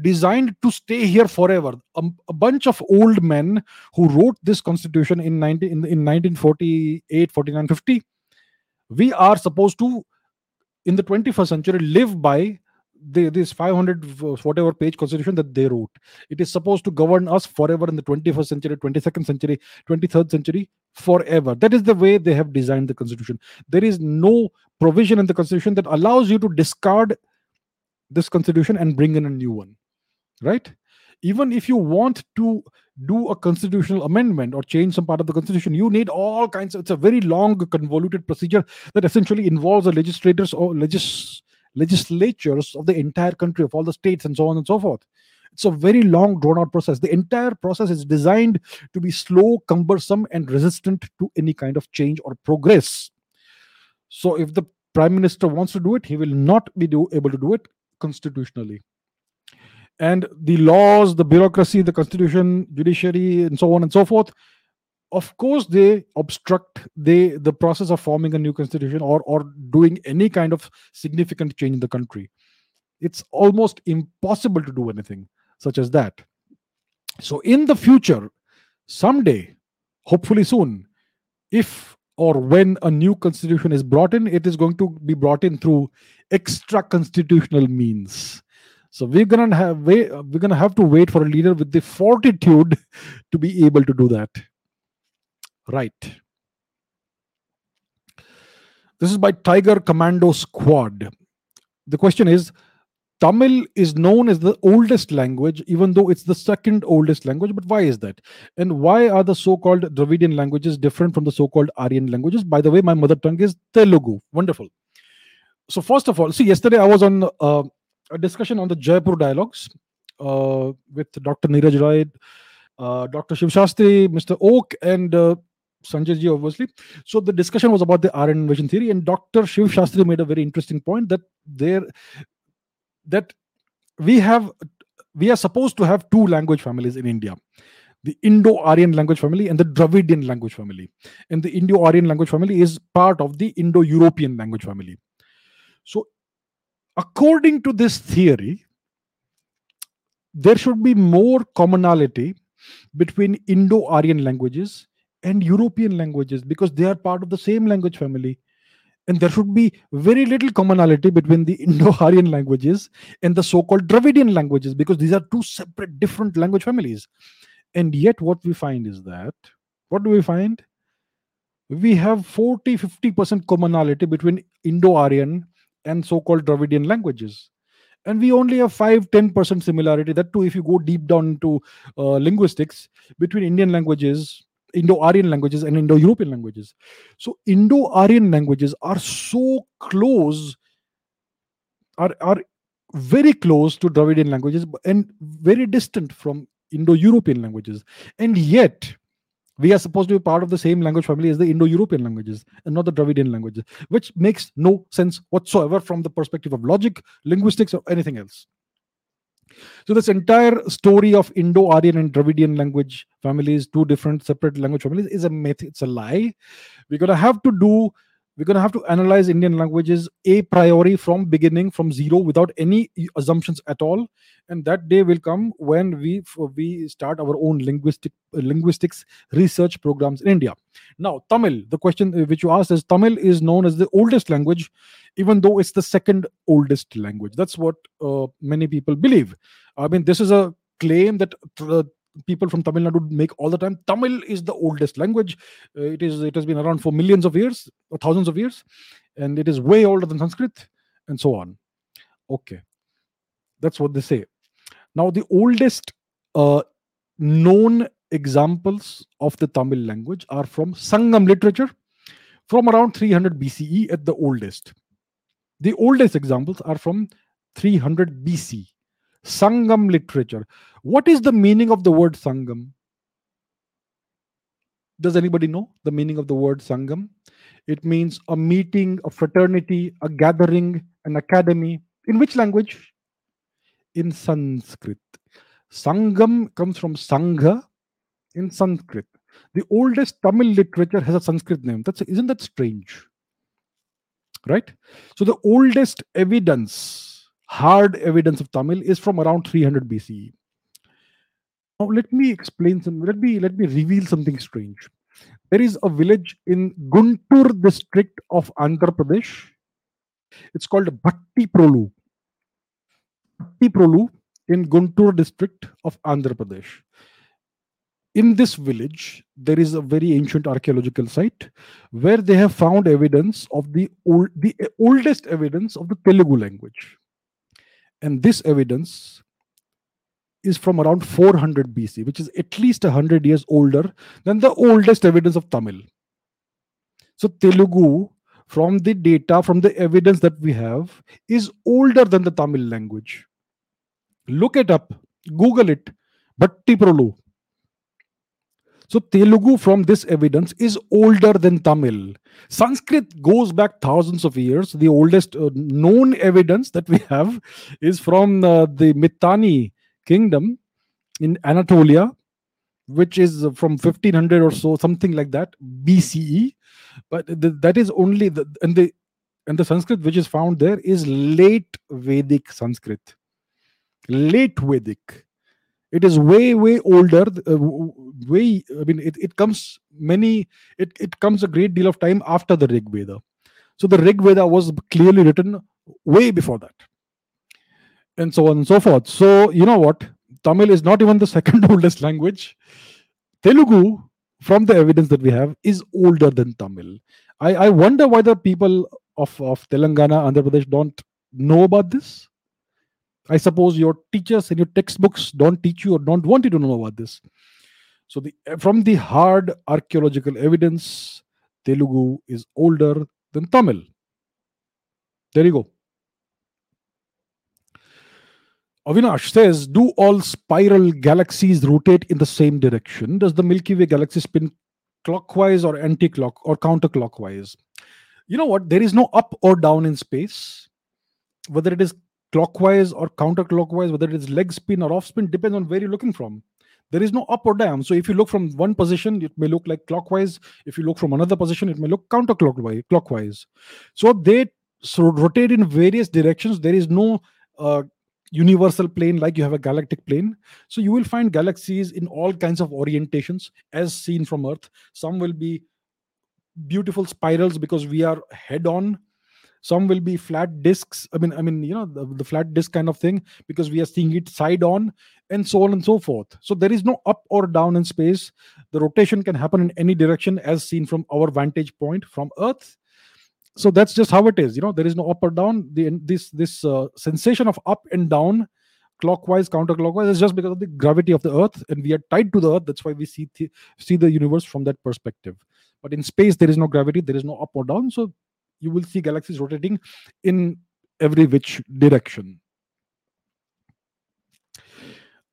Speaker 1: designed to stay here forever. A, a, bunch of old men who wrote this constitution in, 19, in, in 1948, 49, 50. We are supposed to, in the 21st century, live by the, this 500 whatever page constitution that they wrote. It is supposed to govern us forever in the 21st century, 22nd century, 23rd century, forever. That is the way they have designed the constitution. There is no provision in the constitution that allows you to discard this constitution and bring in a new one right? Even if you want to do a constitutional amendment or change some part of the constitution you need all kinds of it's a very long convoluted procedure that essentially involves the legislators or legis, legislatures of the entire country of all the states and so on and so forth. It's a very long drawn out process. The entire process is designed to be slow cumbersome and resistant to any kind of change or progress. So if the prime minister wants to do it he will not be do, able to do it constitutionally. And the laws the bureaucracy the constitution judiciary and so on and so forth of course they obstruct they the process of forming a new constitution or or doing any kind of significant change in the country. It's almost impossible to do anything such as that. So in the future someday hopefully soon if or when a new constitution is brought in it is going to be brought in through extra constitutional means so we're gonna have we're gonna have to wait for a leader with the fortitude to be able to do that. Right. This is by Tiger Commando Squad. The question is Tamil is known as the oldest language, even though it's the second oldest language. But why is that? And why are the so called Dravidian languages different from the so called Aryan languages? By the way, my mother tongue is Telugu. Wonderful. So, first of all, see, yesterday I was on uh, a discussion on the Jaipur dialogues uh, with Dr. Neeraj Roy, uh, Dr. Shiv Shastri, Mr. Oak, and uh, Sanjay ji, obviously. So the discussion was about the Aryan invasion theory, and Dr. Shiv Shastri made a very interesting point that there that we have we are supposed to have two language families in India the Indo-Aryan language family and the Dravidian language family. And the Indo-Aryan language family is part of the Indo-European language family. So according to this theory, there should be more commonality between Indo Aryan languages and European languages because they are part of the same language family. And there should be very little commonality between the Indo Aryan languages and the so called Dravidian languages because these are two separate, different language families. And yet, what we find is that what do we find? We have 40 50% commonality between Indo Aryan and so called Dravidian languages. And we only have 5 10% similarity. That too, if you go deep down into uh, linguistics between Indian languages, Indo Aryan languages, and Indo European languages. So, Indo Aryan languages are so close, are, are very close to Dravidian languages and very distant from Indo European languages. And yet, we are supposed to be part of the same language family as the Indo European languages and not the Dravidian languages, which makes no sense whatsoever from the perspective of logic, linguistics, or anything else. So, this entire story of Indo Aryan and Dravidian language families, two different separate language families, is a myth. It's a lie. We're to have to do we're going to have to analyze indian languages a priori from beginning from zero without any assumptions at all. And that day will come when we we start our own linguistic linguistics research programs in india. Now tamil the question uh, which you asked is tamil is known as the oldest language even though it's the second oldest language. That's what uh, many people believe. I mean this is a claim that uh, people from Tamil Nadu make all the time. Tamil is the oldest language. Uh, it is it has been around for millions of years, or thousands of years, and it is way older than Sanskrit, and so on. Okay, that's what they say. Now, the oldest uh, known examples of the Tamil language are from Sangam literature, from around 300 BCE at the oldest. The oldest examples are from 300 BC Sangam literature. What is the meaning of the word Sangam? Does anybody know the meaning of the word Sangam? It means a meeting, a fraternity, a gathering, an academy. In which language? In Sanskrit. Sangam comes from Sangha in Sanskrit. The oldest Tamil literature has a Sanskrit name. That's isn't that strange? Right? So the oldest evidence hard evidence of Tamil is from around 300 BCE. Now let me explain some. Let me let me reveal something strange. There is a village in Guntur district of Andhra Pradesh. It's called Bhattiprolu. Bhatti Prolu in Guntur district of Andhra Pradesh. In this village, there is a very ancient archaeological site where they have found evidence of the old, the oldest evidence of the Telugu language. And this evidence is from around 400 BC, which is at least 100 years older than the oldest evidence of Tamil. So, Telugu, from the data, from the evidence that we have, is older than the Tamil language. Look it up, Google it, Bhattiprolu. So Telugu from this evidence is older than Tamil. Sanskrit goes back thousands of years. The oldest uh, known evidence that we have is from uh, the Mitanni kingdom in Anatolia, which is from 1500 or so, something like that, BCE. But the, that is only the and the and the Sanskrit which is found there is late Vedic Sanskrit. Late Vedic it is way way older uh, way i mean it, it comes many it, it comes a great deal of time after the rig veda. So the rig veda was clearly written way before that and so on and so forth. So you know what? Tamil is not even the second oldest language. Telugu from the evidence that we have is older than tamil. I, I wonder why the people of, of telangana andhra pradesh don't know about this I suppose your teachers and your textbooks don't teach you or don't want you to know about this. So, the, from the hard archaeological evidence, Telugu is older than Tamil. There you go. Avinash says, Do all spiral galaxies rotate in the same direction? Does the Milky Way galaxy spin clockwise or anti clock or counterclockwise? You know what? There is no up or down in space. Whether it is clockwise or counterclockwise, whether it is leg spin or off spin, depends on where you're looking from. There is no up or down. So if you look from one position, it may look like clockwise. If you look from another position, it may look counterclockwise. Clockwise. So they so rotate in various directions. There is no uh, universal plane like you have a galactic plane. So you will find galaxies in all kinds of orientations as seen from Earth. Some will be beautiful spirals because we are head on some will be flat discs i mean i mean you know the, the flat disc kind of thing because we are seeing it side on and so on and so forth. So there is no up or down in space. The rotation can happen in any direction as seen from our vantage point from earth. So that's just how it is you know there is no up or down. The this this uh, sensation of up and down clockwise counterclockwise is just because of the gravity of the earth and we are tied to the earth. That's why we see th- see the universe from that perspective. But in space there is no gravity there is no up or down. So you will see galaxies rotating in every which direction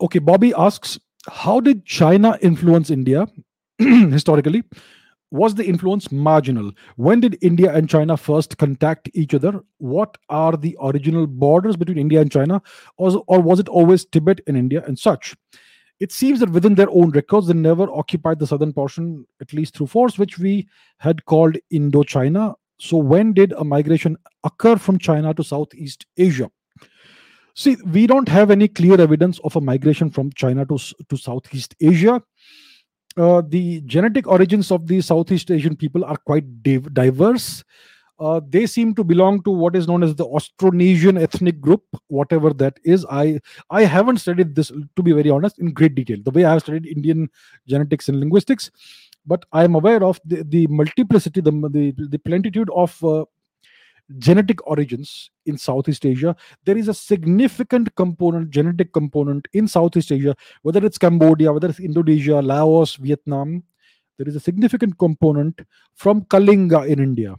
Speaker 1: okay bobby asks how did china influence india historically was the influence marginal? When did India and China first contact each other? What are the original borders between India and China? Or, or was it always Tibet and India and such? It seems that within their own records, they never occupied the southern portion, at least through force, which we had called Indochina. So, when did a migration occur from China to Southeast Asia? See, we don't have any clear evidence of a migration from China to, to Southeast Asia uh, the genetic origins of the Southeast Asian people are quite div- diverse. Uh, they seem to belong to what is known as the Austronesian ethnic group, whatever that is. I I haven't studied this, to be very honest, in great detail. The way I have studied Indian genetics and linguistics, but I am aware of the, the multiplicity, the, the the plenitude of uh, genetic origins in Southeast Asia, there is a significant component, genetic component in Southeast Asia, whether it's Cambodia, whether it's Indonesia, Laos, Vietnam, there is a significant component from Kalinga in India.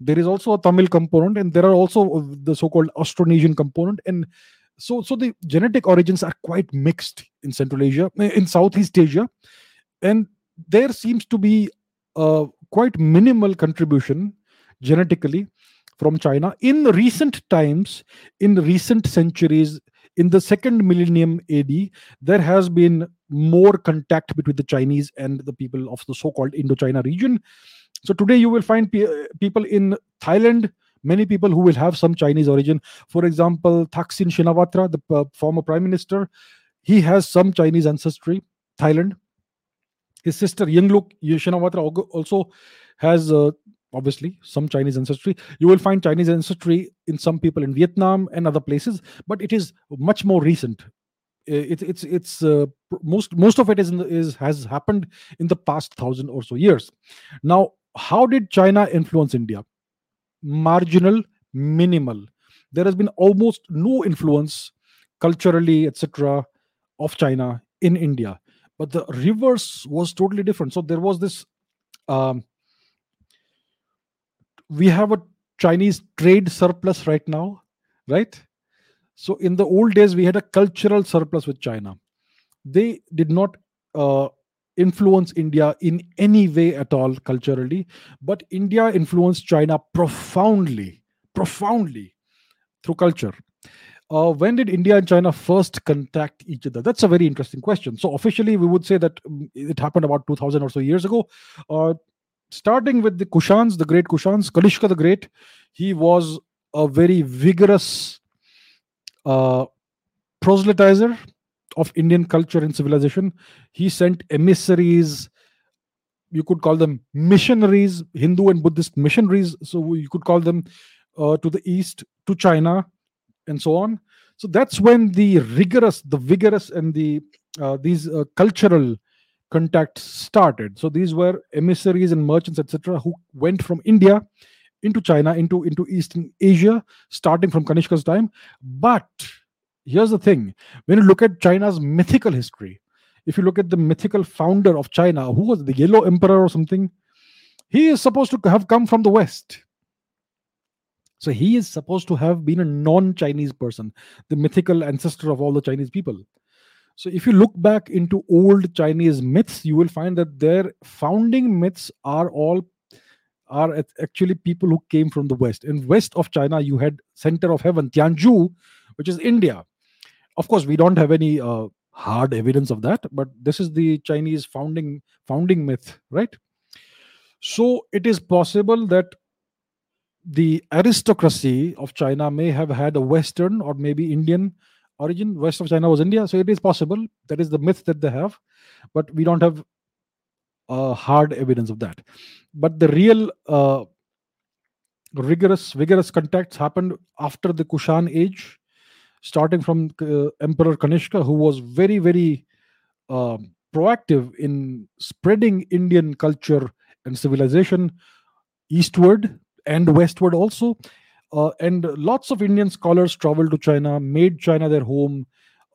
Speaker 1: There is also a Tamil component, and there are also the so-called Austronesian component, and so so the genetic origins are quite mixed in Central Asia, in Southeast Asia, and there seems to be a quite minimal contribution genetically from China. In recent times, in recent centuries, in the second millennium AD, there has been more contact between the Chinese and the people of the so called Indochina region. So today you will find pe- people in Thailand, many people who will have some Chinese origin. For example, Thaksin Shinawatra, the uh, former prime minister, he has some Chinese ancestry, Thailand. His sister Yingluck Shinawatra also has uh, obviously some chinese ancestry. You will find chinese ancestry in some people in vietnam and other places but it is much more recent. It's it's it's uh, most most of it is, the, is has happened in the past thousand or so years. Now how did china influence india? Marginal minimal. There has been almost no influence culturally etc of china in india but the reverse was totally different so there was this um, we have a Chinese trade surplus right now, right? So in the old days, we had a cultural surplus with China. They did not uh, influence India in any way at all culturally, but India influenced China profoundly, profoundly through culture. Uh, when did India and China first contact each other? That's a very interesting question. So officially, we would say that um, it happened about 2,000 or so years ago. Uh, starting with the Kushans, the great Kushans, Kanishka the Great, he was a very vigorous uh, proselytizer of Indian culture and civilization. He sent emissaries, you could call them missionaries, Hindu and Buddhist missionaries, so you could call them uh, to the east, to China, and so on. So that's when the rigorous, the vigorous, and the uh, these uh, cultural contacts started. So these were emissaries and merchants, etc., who went from India into China, into, into Eastern Asia, starting from Kanishka's time. But here's the thing when you look at China's mythical history, if you look at the mythical founder of China, who was the Yellow Emperor or something, he is supposed to have come from the West. So he is supposed to have been a non Chinese person, the mythical ancestor of all the Chinese people. So, if you look back into old Chinese myths, you will find that their founding myths are all are actually people who came from the west. In west of China, you had center of heaven, Tianzhu, which is India. Of course, we don't have any uh, hard evidence of that, but this is the Chinese founding founding myth, right? So it is possible that the aristocracy of China may have had a Western or maybe Indian origin. West of china was india so it is possible. That is the myth that they have but we don't have uh, hard evidence of that. But the real uh, rigorous vigorous contacts happened after the kushan age starting from uh, emperor kanishka who was very very um, proactive in spreading indian culture and civilization eastward and westward also. Uh, and lots of indian scholars traveled to china made china their home.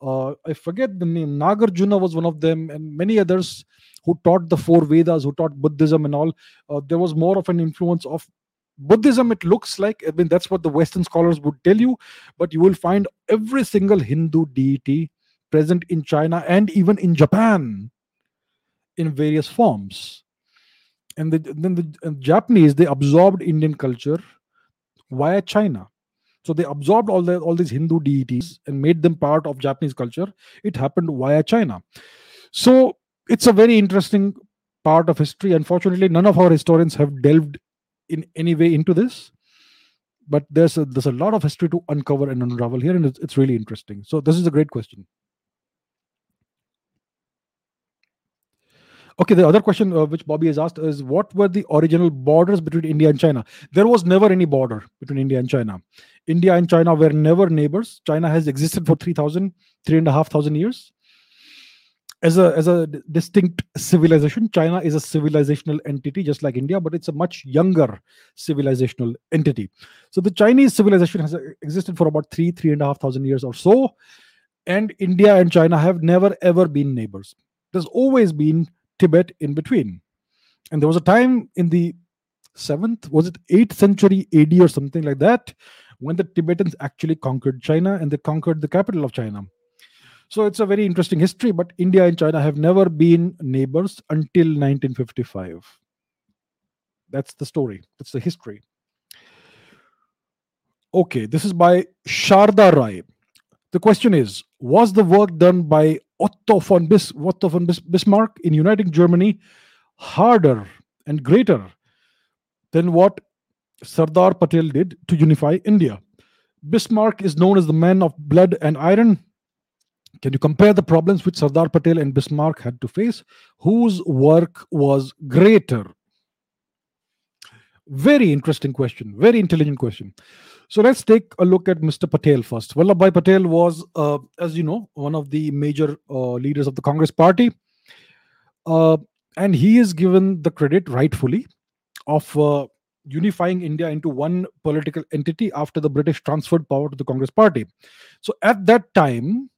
Speaker 1: Uh, i forget the name. Nagarjuna was one of them and many others who taught the four vedas who taught buddhism and all. Uh, there was more of an influence of buddhism it looks like. I mean that's what the western scholars would tell you. But you will find every single hindu deity present in china and even in japan in various forms and the, then the japanese they absorbed indian culture via china. So they absorbed all the all these hindu deities and made them part of japanese culture. It happened via china. So it's a very interesting part of history. Unfortunately none of our historians have delved in any way into this. But there's a, there's a lot of history to uncover and unravel here and it's, it's really interesting. So this is a great question Okay, the other question uh, which Bobby has asked is what were the original borders between India and China? There was never any border between India and China. India and China were never neighbors. China has existed for 3,000, 3,500 years. As a, as a distinct civilization, China is a civilizational entity, just like India, but it's a much younger civilizational entity. So the Chinese civilization has uh, existed for about three, three and a half thousand years or so. And India and China have never ever been neighbors. There's always been Tibet in between. And there was a time in the seventh, was it eighth century AD or something like that, when the Tibetans actually conquered China and they conquered the capital of China. So it's a very interesting history, but India and China have never been neighbors until 1955. That's the story, that's the history. Okay, this is by Sharda Rai. The question is Was the work done by Otto von, Bis- Otto von Bis- Bismarck in uniting Germany harder and greater than what Sardar Patel did to unify India? Bismarck is known as the man of blood and iron. Can you compare the problems which Sardar Patel and Bismarck had to face? Whose work was greater? Very interesting question, very intelligent question. So let's take a look at Mr. Patel first. Vallabhbhai Patel was, uh, as you know, one of the major uh, leaders of the Congress party. Uh, and he is given the credit rightfully of uh, unifying India into one political entity after the British transferred power to the Congress party. So at that time,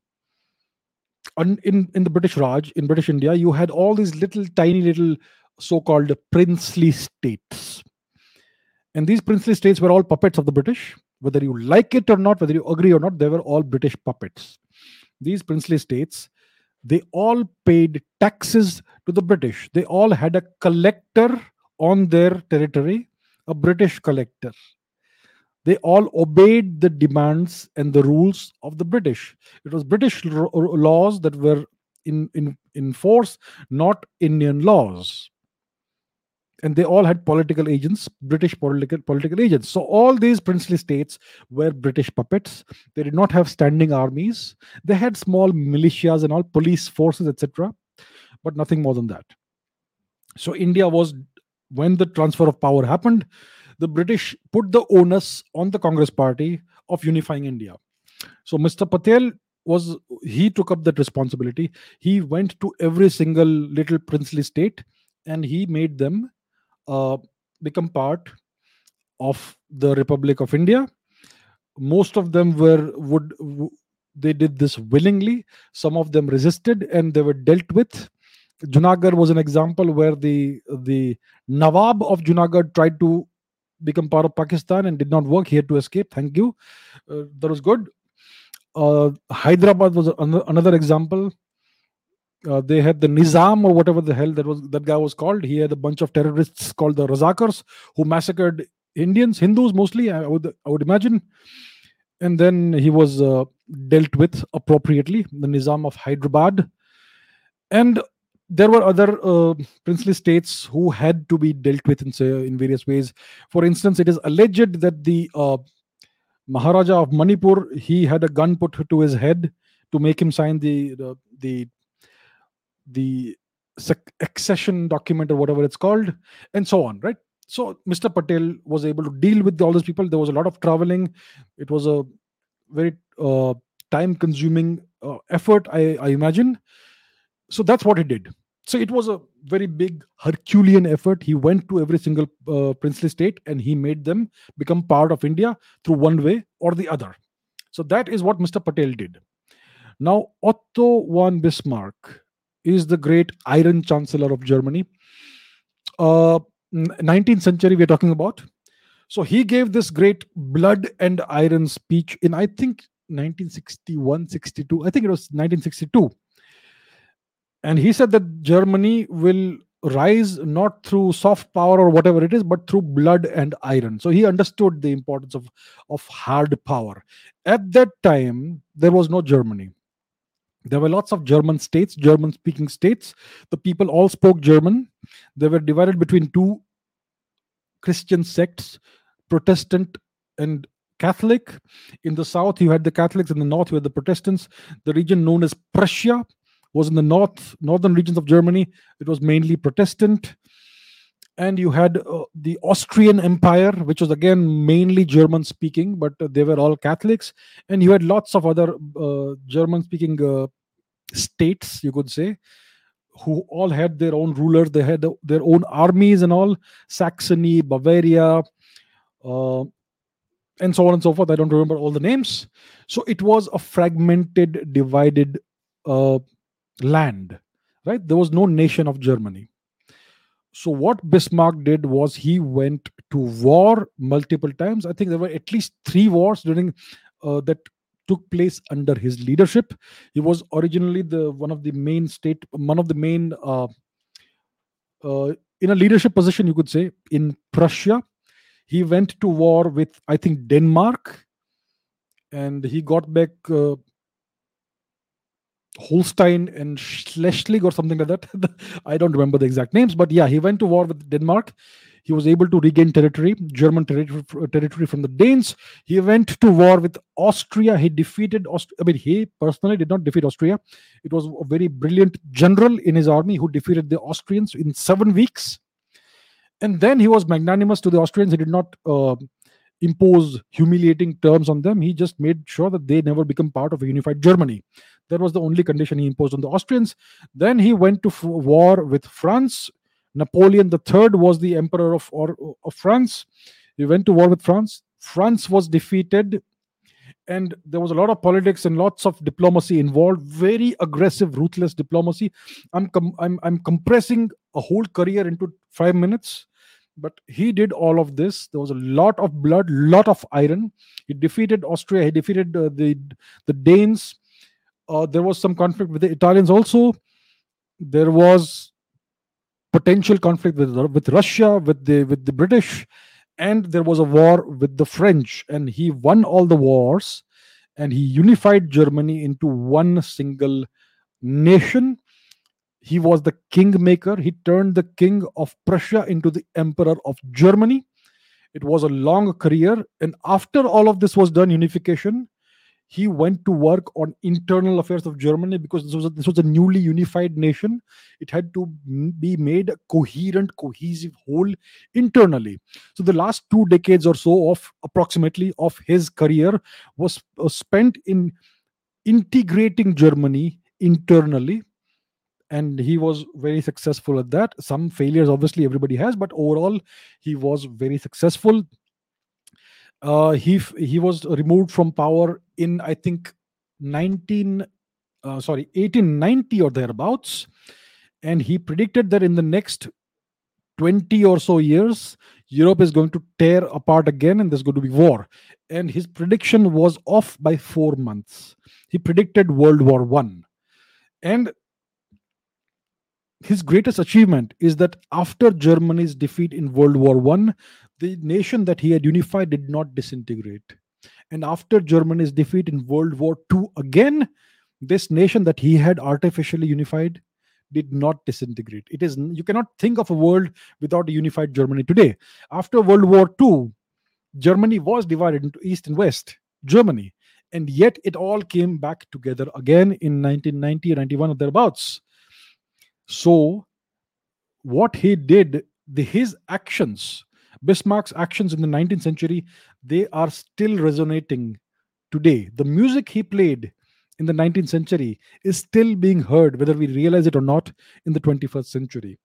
Speaker 1: in, in the British Raj, in British India, you had all these little tiny little so called princely states and these princely states were all puppets of the British. Whether you like it or not, whether you agree or not, they were all British puppets. These princely states, they all paid taxes to the British. They all had a collector on their territory, a British collector. They all obeyed the demands and the rules of the British. It was British laws that were in, in, in force, not Indian laws and they all had political agents british political political agents. So all these princely states were british puppets. They did not have standing armies. They had small militias and all police forces etc but nothing more than that. So india was when the transfer of power happened the british put the onus on the congress party of unifying india. So mr patel was he took up that responsibility. He went to every single little princely state and he made them uh, become part of the Republic of India. Most of them were would they did this willingly. Some of them resisted and they were dealt with. Junagadh was an example where the the Nawab of Junagadh tried to become part of Pakistan and did not work. He had to escape. Thank you. Uh, that was good. Uh, Hyderabad was another example uh, they had the Nizam or whatever the hell that was that guy was called. He had a bunch of terrorists called the Razakars who massacred Indians, Hindus mostly. I would I would imagine. And then he was uh, dealt with appropriately. The Nizam of Hyderabad, and there were other uh, princely states who had to be dealt with in, say, in various ways. For instance, it is alleged that the uh, Maharaja of Manipur he had a gun put to his head to make him sign the the, the the accession document or whatever it's called and so on right So Mr. Patel was able to deal with all these people. There was a lot of traveling. It was a very uh, time-consuming uh, effort, I, I imagine. So that's what he did. So it was a very big Herculean effort. He went to every single uh, princely state and he made them become part of India through one way or the other. So that is what Mr. Patel did. Now, Otto von Bismarck is the great Iron Chancellor of Germany. Uh, 19th century, we're talking about. So he gave this great blood and iron speech in, I think, 1961, 62. I think it was 1962 and he said that Germany will rise not through soft power or whatever it is, but through blood and iron. So he understood the importance of, of hard power. At that time, there was no Germany. There were lots of German states, German speaking states. The people all spoke German. They were divided between two Christian sects, Protestant and Catholic. In the south, you had the Catholics, in the north, you had the Protestants. The region known as Prussia was in the north northern regions of Germany. It was mainly Protestant, and you had uh, the Austrian Empire, which was again mainly German speaking, but uh, they were all Catholics, and you had lots of other uh, German speaking uh, states, you could say, who all had their own rulers. They had their own armies and all. Saxony, Bavaria. Uh, and so on and so forth. I don't remember all the names. So it was a fragmented, divided uh, land, right? There was no nation of Germany. So what Bismarck did was he went to war multiple times. I think there were at least three wars during uh, that took place under his leadership. He was originally the one of the main state, one of the main uh, uh, in a leadership position, you could say, in Prussia. He went to war with, I think, Denmark, and he got back uh, Holstein and Schleswig or something like that. I don't remember the exact names, but yeah, he went to war with Denmark. He was able to regain territory, German territory, territory from the Danes. He went to war with Austria. He defeated Aust- I mean, he personally did not defeat Austria. It was a very brilliant general in his army who defeated the Austrians in seven weeks. And then he was magnanimous to the Austrians. He did not uh, impose humiliating terms on them. He just made sure that they never become part of a unified Germany. That was the only condition he imposed on the Austrians. Then he went to f- war with France. Napoleon III was the emperor of, or, of France. He went to war with France. France was defeated and there was a lot of politics and lots of diplomacy involved very aggressive ruthless diplomacy i'm com- I'm, I'm compressing a whole career into 5 minutes but he did all of this there was a lot of blood lot of iron he defeated austria he defeated uh, the the danes uh, there was some conflict with the italians also there was potential conflict with with russia with the with the british and there was a war with the french and he won all the wars and he unified germany into one single nation he was the kingmaker. He turned the king of Prussia into the emperor of Germany. It was a long career. And after all of this was done, unification, he went to work on internal affairs of Germany because this was a, this was a newly unified nation. It had to be made a coherent, cohesive whole internally. So the last two decades or so of approximately of his career was, was spent in integrating Germany internally and he was very successful at that some failures obviously everybody has but overall he was very successful uh, he he was removed from power in i think 19 uh, sorry 1890 or thereabouts. And he predicted that in the next 20 or so years europe is going to tear apart again and there's going to be war. And his prediction was off by 4 months. He predicted world war 1 and his greatest achievement is that after Germany's defeat in World War One, the nation that he had unified did not disintegrate. And after Germany's defeat in World War II, again, this nation that he had artificially unified did not disintegrate. It is you cannot think of a world without a unified Germany today. After World War II, Germany was divided into East and West Germany, and yet it all came back together again in 1990 91 or thereabouts. So, what he did, the, his actions Bismarck's actions in the 19th century, they are still resonating today. The music he played in the 19th century is still being heard, whether we realize it or not, in the 21st century.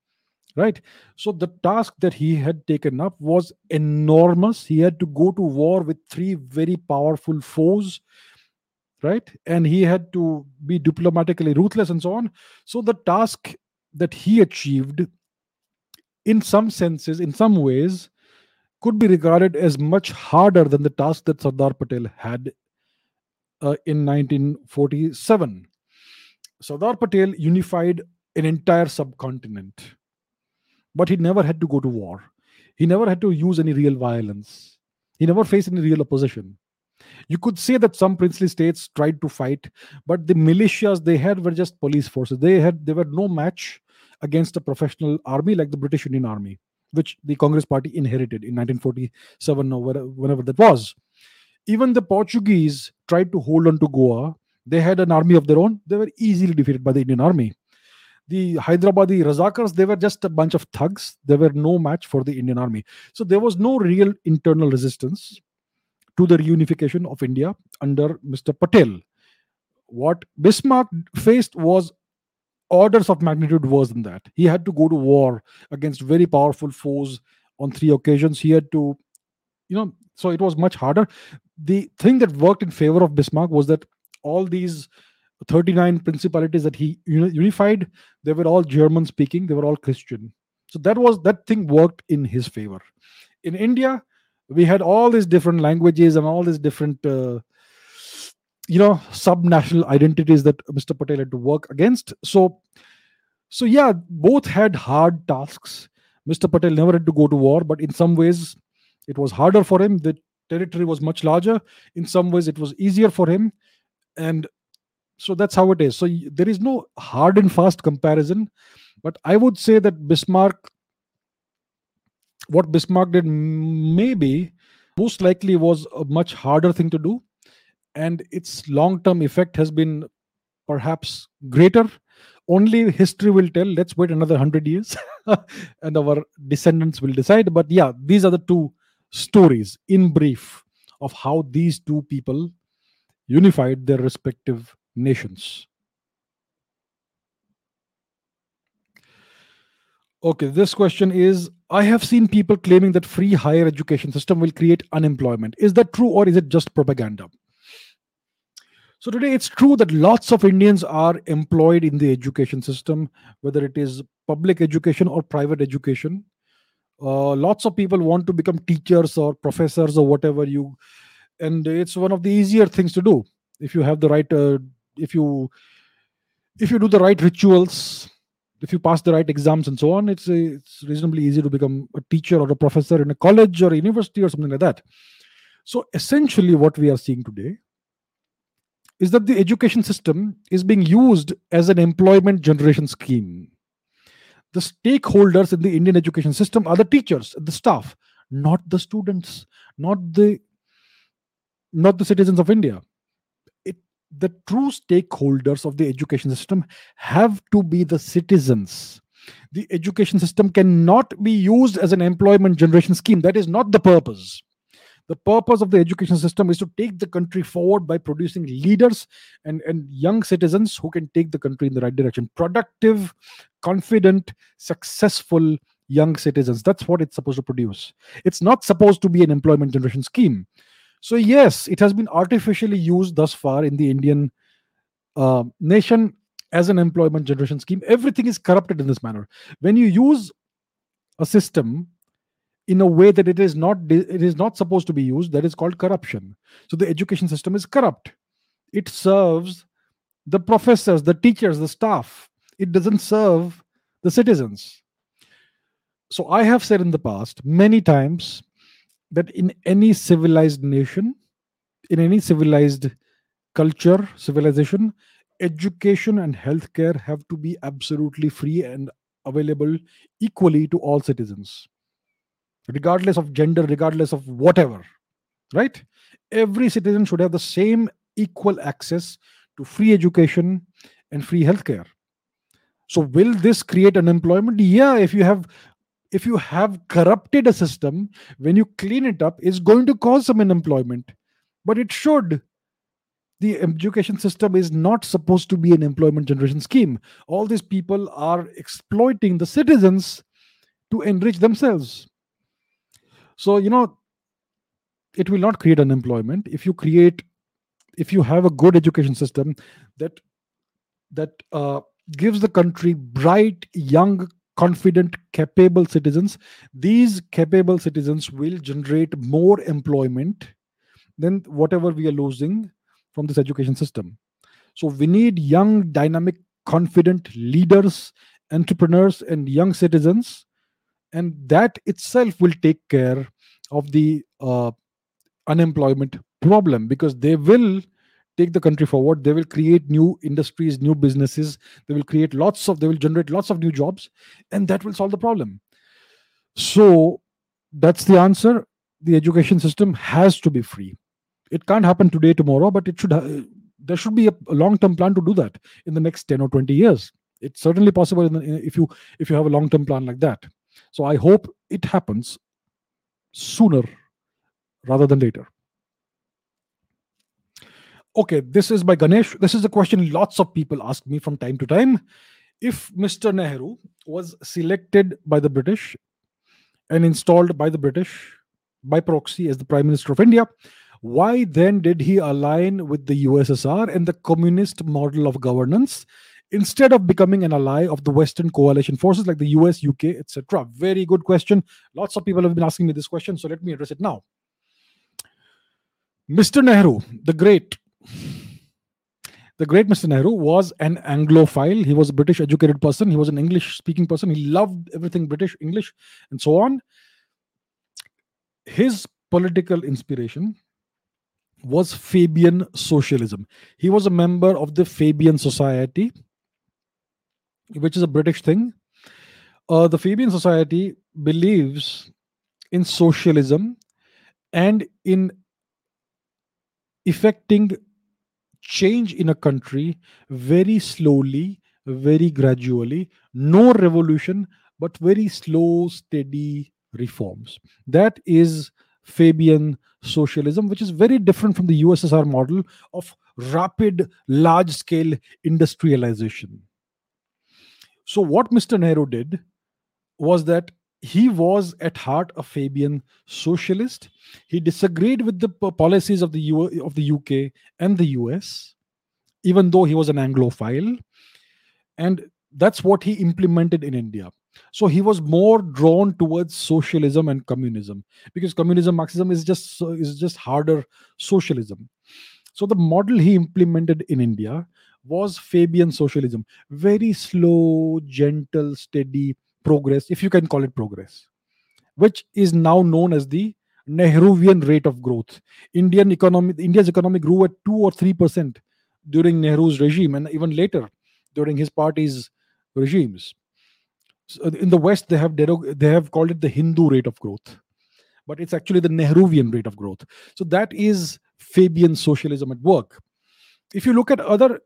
Speaker 1: Right? So the task that he had taken up was enormous. He had to go to war with three very powerful foes right and he had to be diplomatically ruthless and so on so the task that he achieved in some senses in some ways could be regarded as much harder than the task that sardar patel had uh, in 1947 sardar patel unified an entire subcontinent but he never had to go to war. He never had to use any real violence. He never faced any real opposition. You could say that some princely states tried to fight but the militias they had were just police forces. They had they were no match against a professional army like the british indian army which the congress party inherited in 1947 or whenever that was. Even the portuguese tried to hold on to goa. They had an army of their own. They were easily defeated by the indian army. The hyderabadi razakars they were just a bunch of thugs. They were no match for the indian army. So there was no real internal resistance to the reunification of India under Mr. Patel. What Bismarck faced was orders of magnitude worse than that. He had to go to war against very powerful foes on three occasions. He had to, you know, so it was much harder. The thing that worked in favor of Bismarck was that all these 39 principalities that he unified, they were all German speaking, they were all Christian. So that was that thing worked in his favor. In India, we had all these different languages and all these different uh, you know sub-national identities that mr patel had to work against. So so yeah both had hard tasks. Mr patel never had to go to war but in some ways it was harder for him. The territory was much larger. In some ways it was easier for him. And so that's how it is. So there is no hard and fast comparison but i would say that bismarck what Bismarck did maybe most likely was a much harder thing to do, and its long term effect has been perhaps greater. Only history will tell. Let's wait another hundred years, and our descendants will decide. But yeah, these are the two stories in brief of how these two people unified their respective nations. Okay, this question is I have seen people claiming that free higher education system will create unemployment. Is that true or is it just propaganda? So today it's true that lots of Indians are employed in the education system, whether it is public education or private education. Uh, lots of people want to become teachers or professors or whatever you, and it's one of the easier things to do if you have the right, uh, if you, if you do the right rituals if you pass the right exams and so on, it's it's reasonably easy to become a teacher or a professor in a college or a university or something like that. So essentially, what we are seeing today is that the education system is being used as an employment generation scheme. The stakeholders in the Indian education system are the teachers, the staff, not the students, not the not the citizens of India. The true stakeholders of the education system have to be the citizens. The education system cannot be used as an employment generation scheme. That is not the purpose the purpose of the education system is to take the country forward by producing leaders and, and young citizens who can take the country in the right direction productive confident successful young citizens that's what it's supposed to produce it's not supposed to be an employment generation scheme so, yes, it has been artificially used thus far in the Indian uh, nation as an employment generation scheme. Everything is corrupted in this manner. When you use a system in a way that it is not it is not supposed to be used, that is called corruption. So the education system is corrupt. It serves the professors, the teachers, the staff. It doesn't serve the citizens. So I have said in the past many times that in any civilized nation, in any civilized culture, civilization, education and healthcare have to be absolutely free and available equally to all citizens, regardless of gender, regardless of whatever, right? Every citizen should have the same equal access to free education and free healthcare. So, will this create unemployment? Yeah, if you have if you have corrupted a system, when you clean it up, it's going to cause some unemployment. But it should. The education system is not supposed to be an employment generation scheme. All these people are exploiting the citizens to enrich themselves. So, you know, it will not create unemployment. If you create if you have a good education system that that uh, gives the country bright young confident capable citizens these capable citizens will generate more employment than whatever we are losing from this education system. So we need young dynamic confident leaders entrepreneurs and young citizens and that itself will take care of the uh, unemployment problem because they will take the country forward. They will create new industries new businesses. They will create lots of they will generate lots of new jobs and that will solve the problem. So that's the answer. The education system has to be free. It can't happen today tomorrow but it should ha- there should be a, a long term plan to do that in the next 10 or 20 years. It's certainly possible the, if you if you have a long term plan like that so i hope it happens sooner rather than later Okay, this is by Ganesh. This is a question lots of people ask me from time to time. If Mr. Nehru was selected by the British and installed by the British by proxy as the Prime Minister of India, why then did he align with the USSR and the communist model of governance instead of becoming an ally of the Western coalition forces like the US, UK, etc.? Very good question. Lots of people have been asking me this question, so let me address it now. Mr. Nehru, the great, the great Mr. Nehru was an Anglophile. He was a British educated person. He was an English speaking person. He loved everything British, English, and so on. His political inspiration was Fabian socialism. He was a member of the Fabian Society, which is a British thing. Uh, the Fabian Society believes in socialism and in effecting change in a country very slowly, very gradually, no revolution, but very slow, steady reforms. That is Fabian socialism, which is very different from the USSR model of rapid, large scale industrialization. So, what Mr. Nehru did was that he was at heart a Fabian socialist. He disagreed with the policies of the U- of the UK and the US, even though he was an Anglophile, and that's what he implemented in India. So he was more drawn towards socialism and communism because communism, Marxism is just is just harder socialism. So the model he implemented in India was Fabian socialism, very slow, gentle, steady progress, if you can call it progress, which is now known as the Nehruvian rate of growth. Indian economy, India's economy grew at two or three percent during Nehru's regime, and even later during his party's regimes. So in the West, they have they have called it the Hindu rate of growth, but it's actually the Nehruvian rate of growth. So that is Fabian socialism at work. If you look at other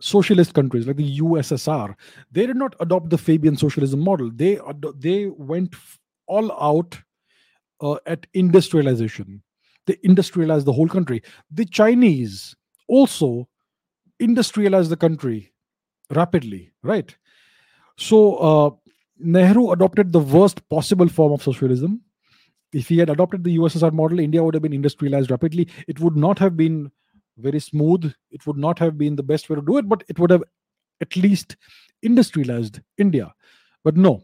Speaker 1: socialist countries like the USSR, they did not adopt the Fabian socialism model. They they went all out uh, at industrialization. They industrialized the whole country. The Chinese also industrialized the country rapidly, right? So uh, Nehru adopted the worst possible form of socialism. If he had adopted the USSR model, India would have been industrialized rapidly. It would not have been very smooth. It would not have been the best way to do it, but it would have at least industrialized India. But no,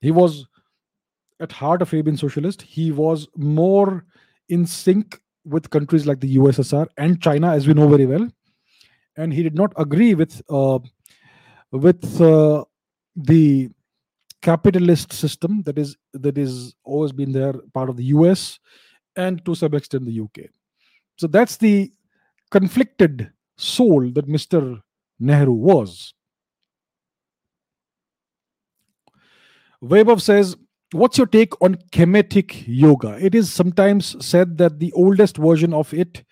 Speaker 1: he was at heart a Fabian socialist. He was more in sync with countries like the USSR and China, as we know very well, and he did not agree with uh, with uh, the capitalist system that is that is always been there part of the US and to some extent the UK. So that's the conflicted soul that Mr. Nehru was. Vaibhav says, What's your take on Kemetic yoga? It is sometimes said that the oldest version of it,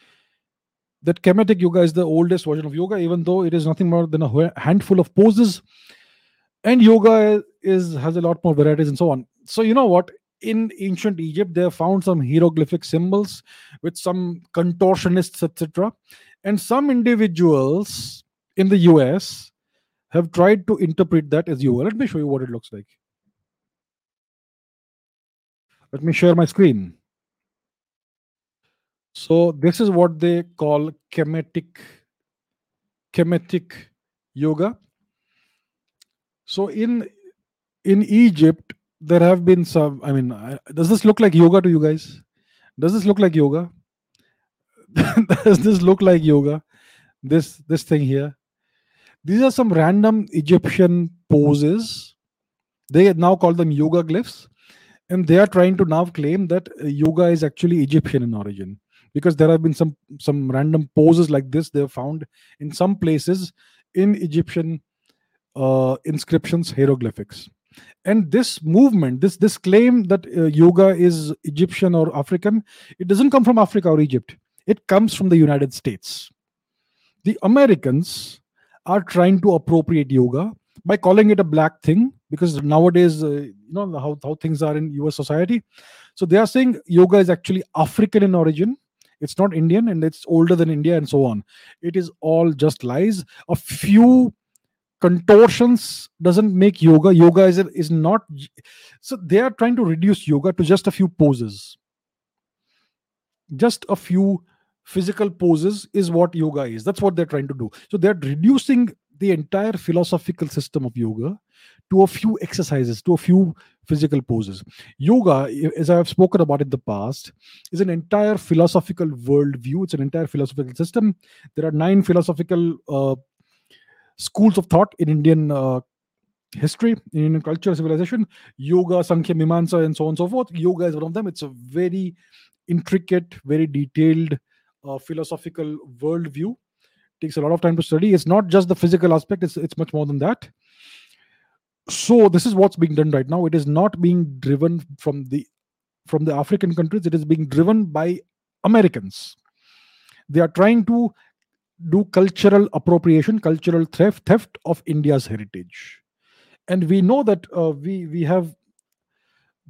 Speaker 1: that Kemetic yoga is the oldest version of yoga, even though it is nothing more than a handful of poses. and yoga is has a lot more varieties and so on so you know what in ancient egypt they found some hieroglyphic symbols with some contortionists etc and some individuals in the us have tried to interpret that as yoga let me show you what it looks like. Let me share my screen. So this is what they call kemetic kemetic yoga. So in in Egypt, there have been some. I mean, does this look like yoga to you guys? Does this look like yoga? does this look like yoga? This this thing here. These are some random Egyptian poses. They now call them yoga glyphs, and they are trying to now claim that uh, yoga is actually Egyptian in origin because there have been some some random poses like this they have found in some places in Egyptian uh, inscriptions, hieroglyphics. And this movement, this this claim that uh, yoga is Egyptian or African, it doesn't come from Africa or Egypt. It comes from the United States. The Americans are trying to appropriate yoga by calling it a black thing because nowadays, uh, you know how, how things are in US society. So they are saying yoga is actually African in origin. It's not Indian and it's older than India and so on. It is all just lies. A few contortions doesn't make yoga. Yoga is is not so they are trying to reduce yoga to just a few poses. Just a few physical poses is what yoga is. That's what they're trying to do. So they're reducing the entire philosophical system of yoga to a few exercises to a few physical poses. Yoga as i have spoken about in the past is an entire philosophical worldview. It's an entire philosophical system. There are nine philosophical uh, schools of thought in Indian uh, history, in Indian culture, civilization, yoga, Sankhya, Mimamsa, and so on and so forth. Yoga is one of them. It's a very intricate, very detailed uh, philosophical worldview. Takes a lot of time to study. It's not just the physical aspect, it's, it's much more than that. So this is what's being done right now. It is not being driven from the from the African countries. It is being driven by Americans. They are trying to do cultural appropriation, cultural theft, theft of India's heritage. And we know that uh, we we have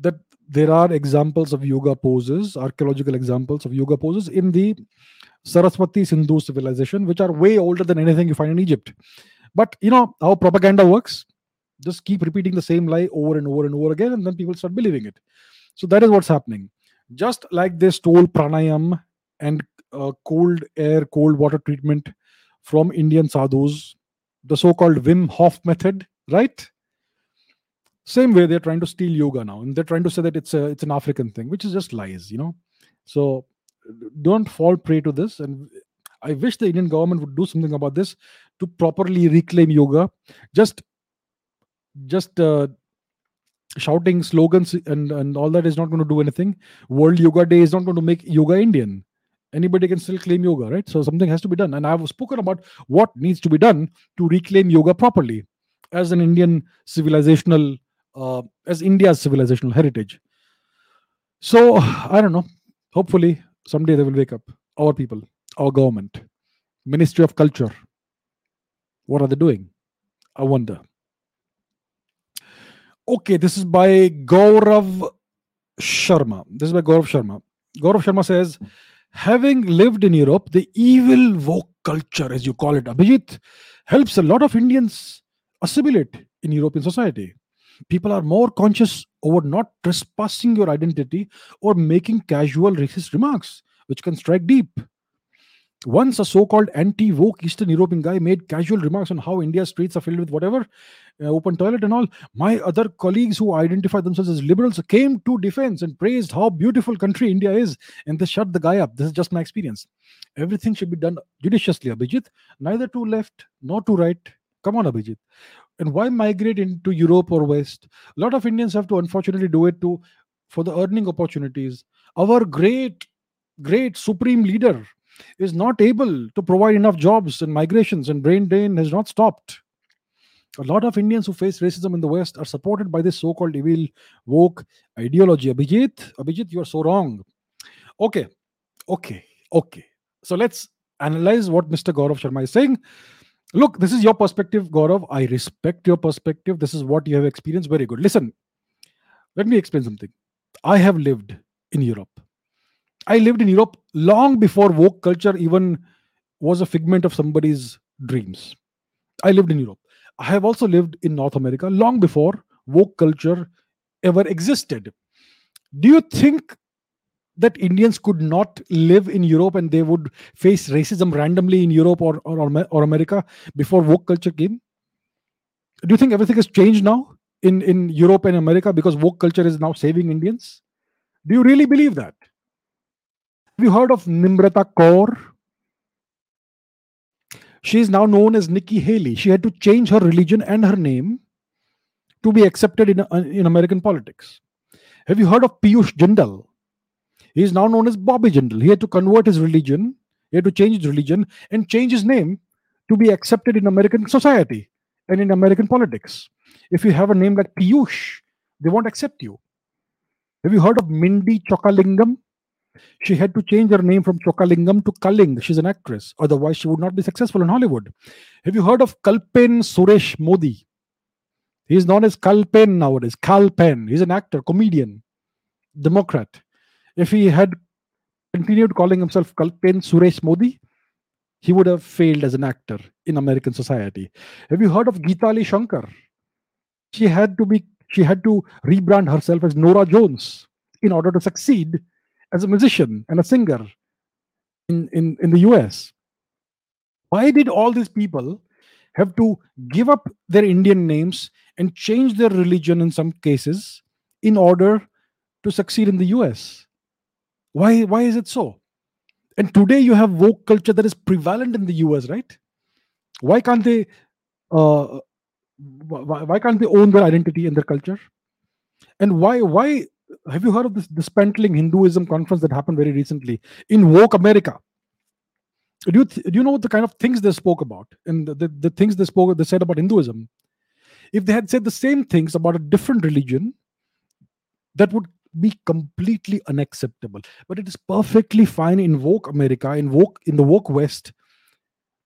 Speaker 1: that there are examples of yoga poses, archaeological examples of yoga poses in the Saraswati Sindhu civilization, which are way older than anything you find in Egypt. But you know how propaganda works. Just keep repeating the same lie over and over and over again, and then people start believing it. So that is what's happening. Just like they stole pranayam and cold air, cold water treatment from Indian sadhus, the so called Wim Hof method, right? Same way they're trying to steal yoga now, and they're trying to say that it's a it's an African thing, which is just lies, you know. So don't fall prey to this. And I wish the Indian government would do something about this to properly reclaim yoga. Just just uh, shouting slogans and and all that is not going to do anything. World Yoga Day is not going to make yoga Indian anybody can still claim yoga, right? So something has to be done. And I've spoken about what needs to be done to reclaim yoga properly as an Indian civilizational, uh, as India's civilizational heritage. So I don't know. Hopefully someday they will wake up. Our people, our government, Ministry of Culture. What are they doing? I wonder. Okay, this is by Gaurav Sharma. This is by Gaurav Sharma. Gaurav Sharma says, having lived in Europe, the evil woke culture, as you call it, Abhijit, helps a lot of Indians assimilate in European society. People are more conscious over not trespassing your identity or making casual racist remarks, which can strike deep. Once a so-called anti-woke Eastern European guy made casual remarks on how India's streets are filled with whatever, uh, open toilet and all. My other colleagues who identify themselves as liberals came to defense and praised how beautiful country India is, and they shut the guy up. This is just my experience. Everything should be done judiciously, Abhijit. Neither to left nor to right. Come on, Abhijit. And why migrate into Europe or West? A lot of Indians have to unfortunately do it to for the earning opportunities. Our great, great supreme leader is not able to provide enough jobs and migrations, and brain drain has not stopped. A lot of Indians who face racism in the West are supported by this so-called evil woke ideology. Abhijit, Abhijit, you are so wrong. Okay, okay, okay. So let's analyze what Mr. Gaurav Sharma is saying. Look, this is your perspective, Gaurav. I respect your perspective. This is what you have experienced. Very good. Listen, let me explain something. I have lived in Europe. I lived in Europe long before woke culture even was a figment of somebody's dreams. I lived in Europe. I have also lived in North America long before woke culture ever existed. Do you think that Indians could not live in Europe and they would face racism randomly in Europe or, or, or America before woke culture came? Do you think everything has changed now in, in Europe and America because woke culture is now saving Indians? Do you really believe that? Have you heard of Nimrata Kaur? She is now known as Nikki Haley. She had to change her religion and her name to be accepted in, uh, in American politics. Have you heard of Piyush Jindal? He is now known as Bobby Jindal. He had to convert his religion, he had to change his religion and change his name to be accepted in American society and in American politics. If you have a name like Piyush, they won't accept you. Have you heard of Mindy Chokalingam? She had to change her name from Chokalingam to Kaling. She's an actress. Otherwise, she would not be successful in Hollywood. Have you heard of Kalpen Suresh Modi? He's known as Kal Penn nowadays. Kal Penn. He's an actor, comedian, Democrat. If he had continued calling himself Kalpen Suresh Modi, he would have failed as an actor in American society. Have you heard of Geetali Shankar? She had to be she had to rebrand herself as Norah Jones in order to succeed as a musician and a singer in, in, in the US. Why did all these people have to give up their Indian names and change their religion in some cases in order to succeed in the US? Why, why is it so? And today you have woke culture that is prevalent in the US, right? Why can't they uh, why, why can't they own their identity and their culture? And why why have you heard of this dismantling Hinduism conference that happened very recently in woke America? Do you, th- do you know the kind of things they spoke about and the, the, the things they spoke they said about Hinduism? If they had said the same things about a different religion, that would be completely unacceptable. But it is perfectly fine in woke America, in woke in the woke West,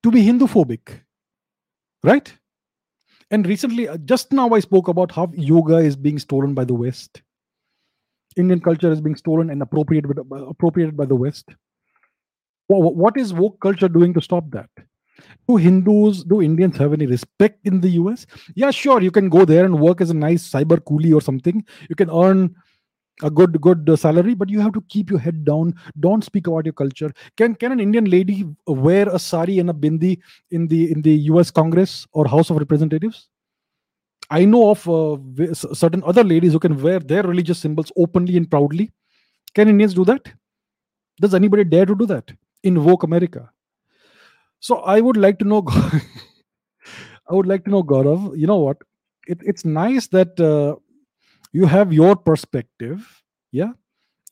Speaker 1: to be Hindu phobic, right? And recently, uh, just now, I spoke about how yoga is being stolen by the West. Indian culture is being stolen and appropriated, appropriated by the West. What is woke culture doing to stop that? Do Hindus, do Indians have any respect in the US? Yeah, sure, you can go there and work as a nice cyber coolie or something. You can earn a good good uh, salary but you have to keep your head down don't speak about your culture can can an indian lady wear a sari and a bindi in the in the us congress or house of representatives i know of uh, certain other ladies who can wear their religious symbols openly and proudly. Can indians do that? Does anybody dare to do that in woke america? So i would like to know i would like to know gaurav you know what? It, it's nice that uh, you have your perspective yeah?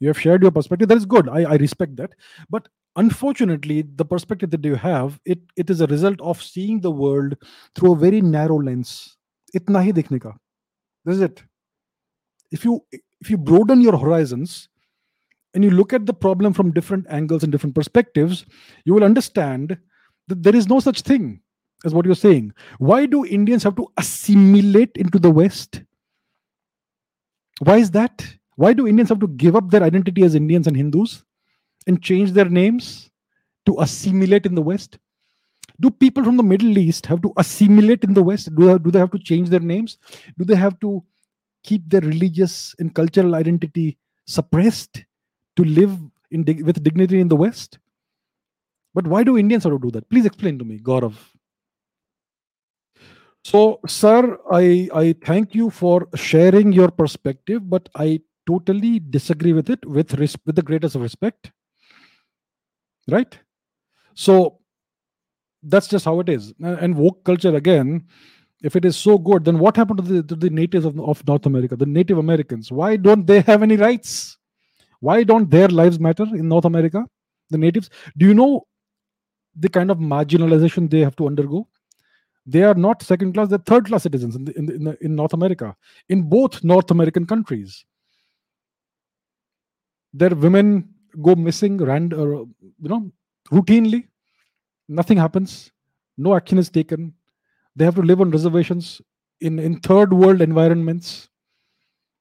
Speaker 1: You have shared your perspective. That is good. I, I respect that. But unfortunately the perspective that you have it it is a result of seeing the world through a very narrow lens dikhne ka this is it if you if you broaden your horizons and you look at the problem from different angles and different perspectives you will understand that there is no such thing as what you're saying why do indians have to assimilate into the west why is that? Why do Indians have to give up their identity as Indians and Hindus and change their names to assimilate in the West? Do people from the Middle East have to assimilate in the West? Do do they have to change their names? Do they have to keep their religious and cultural identity suppressed to live in, with dignity in the West? But why do Indians have to do that? Please explain to me, Gaurav. So, sir, I, I thank you for sharing your perspective, but I totally disagree with it with, res- with the greatest respect. Right? So, that's just how it is. And woke culture, again, if it is so good, then what happened to the, to the natives of, of North America, the Native Americans? Why don't they have any rights? Why don't their lives matter in North America? The natives? Do you know the kind of marginalization they have to undergo? they are not second class they're third class citizens in, the, in, the, in, in north america in both north american countries their women go missing rand or you know routinely nothing happens no action is taken. They have to live on reservations in, in third world environments.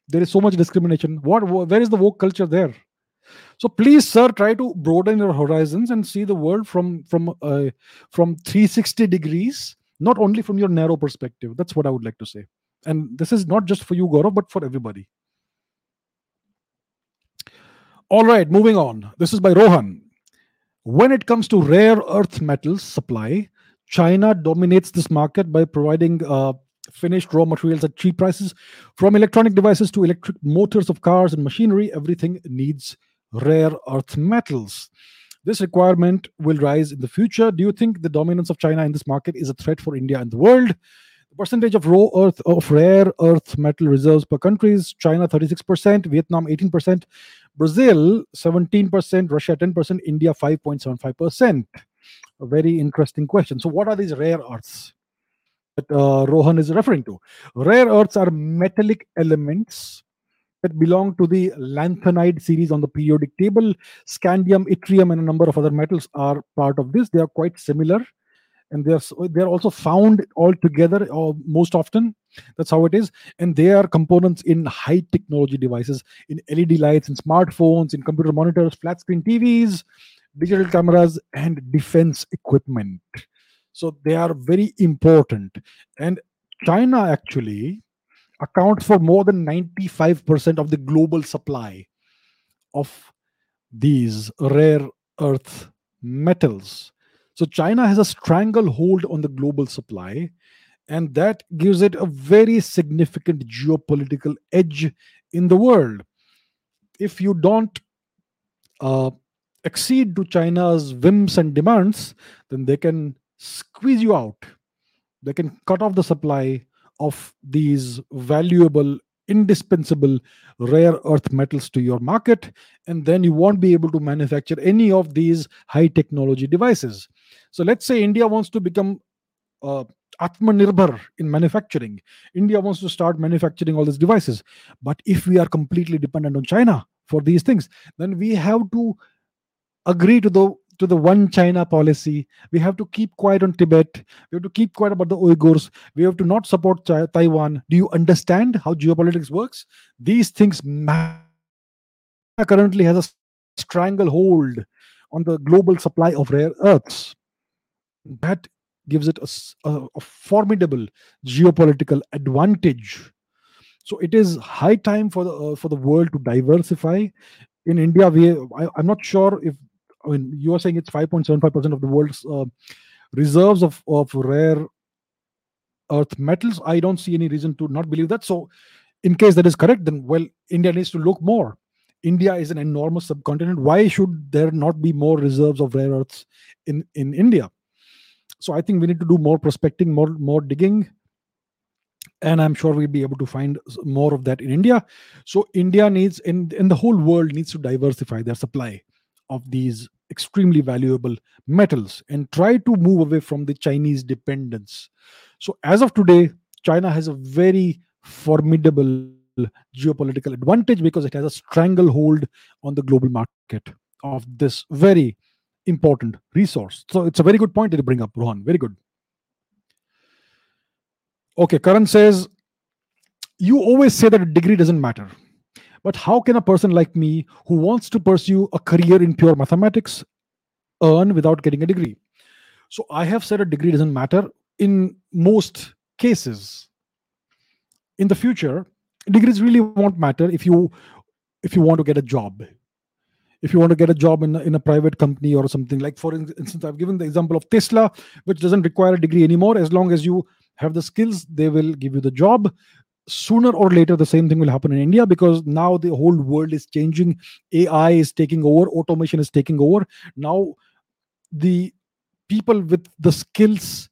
Speaker 1: There is so much discrimination. What where is the woke culture there? So please, sir, try to broaden your horizons and see the world from from uh, from 360 degrees, not only from your narrow perspective. That's what I would like to say. And this is not just for you, Gaurav, but for everybody. All right, moving on. This is by Rohan. When it comes to rare earth metals supply, China dominates this market by providing uh, finished raw materials at cheap prices. From electronic devices to electric motors of cars and machinery, everything needs rare earth metals. This requirement will rise in the future. Do you think the dominance of China in this market is a threat for India and the world? The percentage of raw earth of rare earth metal reserves per country is China 36%, Vietnam 18%, Brazil 17%, Russia 10%, India 5.75%. A very interesting question. So, what are these rare earths that uh, Rohan is referring to? Rare earths are metallic elements that belong to the lanthanide series on the periodic table. Scandium, yttrium, and a number of other metals are part of this. They are quite similar, and they are they are also found all together or uh, most often. That's how it is, and they are components in high technology devices, in LED lights, in smartphones, in computer monitors, flat screen TVs, digital cameras, and defense equipment. So they are very important, and China actually accounts for more than 95% of the global supply of these rare earth metals. So China has a stranglehold on the global supply, and that gives it a very significant geopolitical edge in the world. If you don't uh, accede to China's whims and demands, then they can squeeze you out. They can cut off the supply of these valuable indispensable rare earth metals to your market and then you won't be able to manufacture any of these high technology devices so let's say india wants to become uh, atmanirbhar in manufacturing india wants to start manufacturing all these devices but if we are completely dependent on china for these things then we have to agree to the to the one China policy. We have to keep quiet on Tibet. We have to keep quiet about the Uyghurs. We have to not support Taiwan. Do you understand how geopolitics works? These things currently has a stranglehold on the global supply of rare earths. That gives it a, a, a formidable geopolitical advantage. So it is high time for the uh, for the world to diversify. In India, we I, I'm not sure if I mean, you are saying it's 5.75% of the world's uh, reserves of, of rare earth metals. I don't see any reason to not believe that. So, in case that is correct, then well, India needs to look more. India is an enormous subcontinent. Why should there not be more reserves of rare earths in, in India? So I think we need to do more prospecting, more more digging, and I'm sure we'll be able to find more of that in India. So India needs, in in the whole world needs to diversify their supply of these extremely valuable metals and try to move away from the Chinese dependence. So, as of today, China has a very formidable geopolitical advantage because it has a stranglehold on the global market of this very important resource. So, it's a very good point that you bring up, Rohan. Very good. Okay, Karan says, You always say that a degree doesn't matter. But how can a person like me who wants to pursue a career in pure mathematics earn without getting a degree? So I have said a degree doesn't matter in most cases. In the future, degrees really won't matter if you if you want to get a job if you want to get a job in a, in a private company or something like for instance i've given the example of tesla which doesn't require a degree anymore. As long as you have the skills they will give you the job. Sooner or later the same thing will happen in india because now the whole world is changing. Ai is taking over. Automation is taking over. Now the people with the skills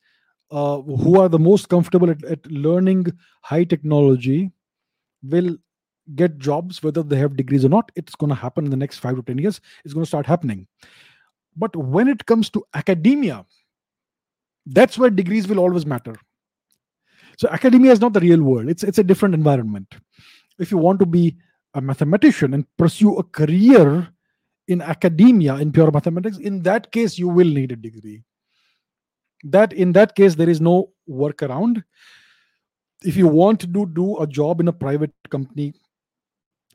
Speaker 1: uh, who are the most comfortable at, at learning high technology will get jobs whether they have degrees or not it's going to happen in the next 5 to 10 years it's going to start happening but when it comes to academia that's where degrees will always matter so academia is not the real world. It's it's a different environment. If you want to be a mathematician and pursue a career in academia in pure mathematics, in that case you will need a degree. that in that case there is no workaround if you want to do, do a job in a private company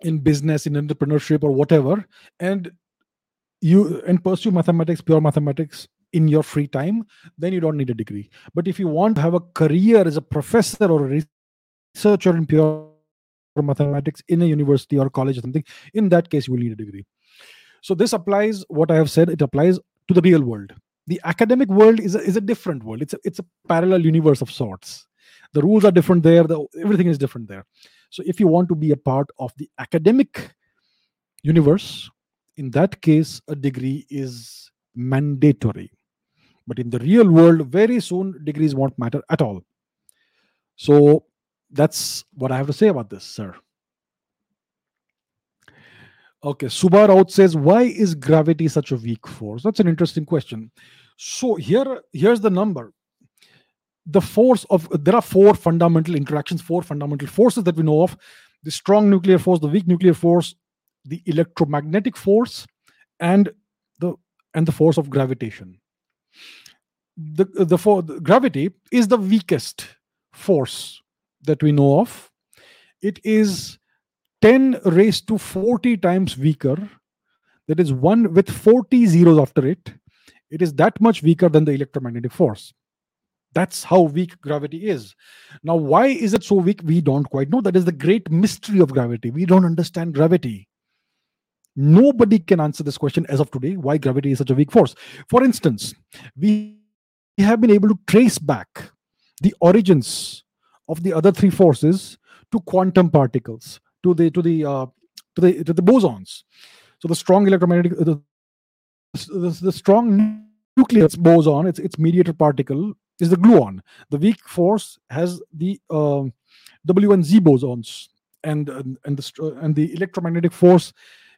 Speaker 1: in business in entrepreneurship or whatever and you and pursue mathematics pure mathematics in your free time then you don't need a degree. But if you want to have a career as a professor or a researcher in pure mathematics in a university or college or something in that case you will need a degree. So this applies what i have said it applies to the real world. The academic world is a, is a different world. It's a, it's a parallel universe of sorts. The rules are different there the, everything is different there so if you want to be a part of the academic universe in that case a degree is mandatory. But in the real world very soon degrees won't matter at all. So that's what i have to say about this sir. Okay subar out says why is gravity such a weak force? That's an interesting question. So here here's the number the force of there are four fundamental interactions four fundamental forces that we know of. The strong nuclear force the weak nuclear force the electromagnetic force and the and the force of gravitation. The the, for, the gravity is the weakest force that we know of. It is 10 raised to 40 times weaker. That is one with 40 zeros after it. It is that much weaker than the electromagnetic force that's how weak gravity is. Now, why is it so weak? We don't quite know. That is the great mystery of gravity. We don't understand gravity. Nobody can answer this question as of today why gravity is such a weak force. For instance, we have been able to trace back the origins of the other three forces to quantum particles, to the to the uh, to the to the bosons. So the strong electromagnetic, the, the, the strong nucleus boson, its its mediator particle is the gluon. The weak force has the uh, W and Z bosons, and and the and the electromagnetic force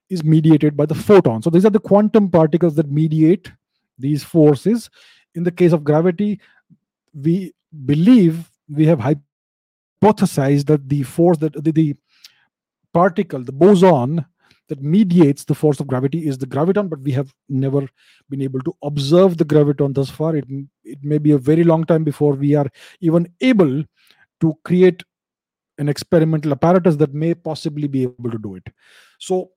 Speaker 1: is mediated by the photon. So these are the quantum particles that mediate these forces. In the case of gravity, we believe we have hypothesized that the force that the, the particle, the boson, that mediates the force of gravity is the graviton, but we have never been able to observe the graviton thus far. It, it may be a very long time before we are even able to create an experimental apparatus that may possibly be able to do it. So,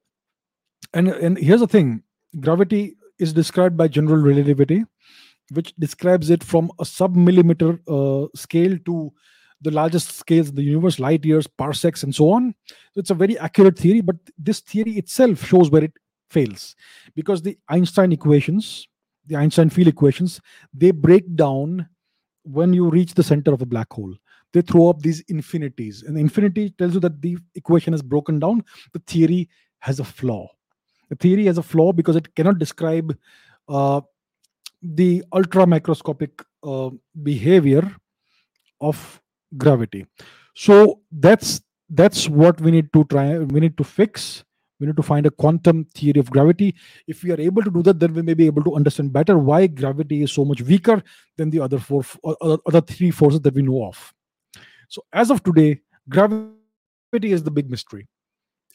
Speaker 1: and, and here's the thing gravity is described by general relativity, which describes it from a sub millimeter uh, scale to the largest scales of the universe, light years, parsecs, and so on. So it's a very accurate theory, but this theory itself shows where it fails because the Einstein equations, the Einstein field equations, they break down when you reach the center of a black hole. They throw up these infinities, and infinity tells you that the equation is broken down. The theory has a flaw. The theory has a flaw because it cannot describe uh, the ultra microscopic uh, behavior of gravity. So that's that's what we need to try we need to fix. We need to find a quantum theory of gravity. If we are able to do that then we may be able to understand better why gravity is so much weaker than the other four uh, other, other three forces that we know of. So as of today gravity is the big mystery.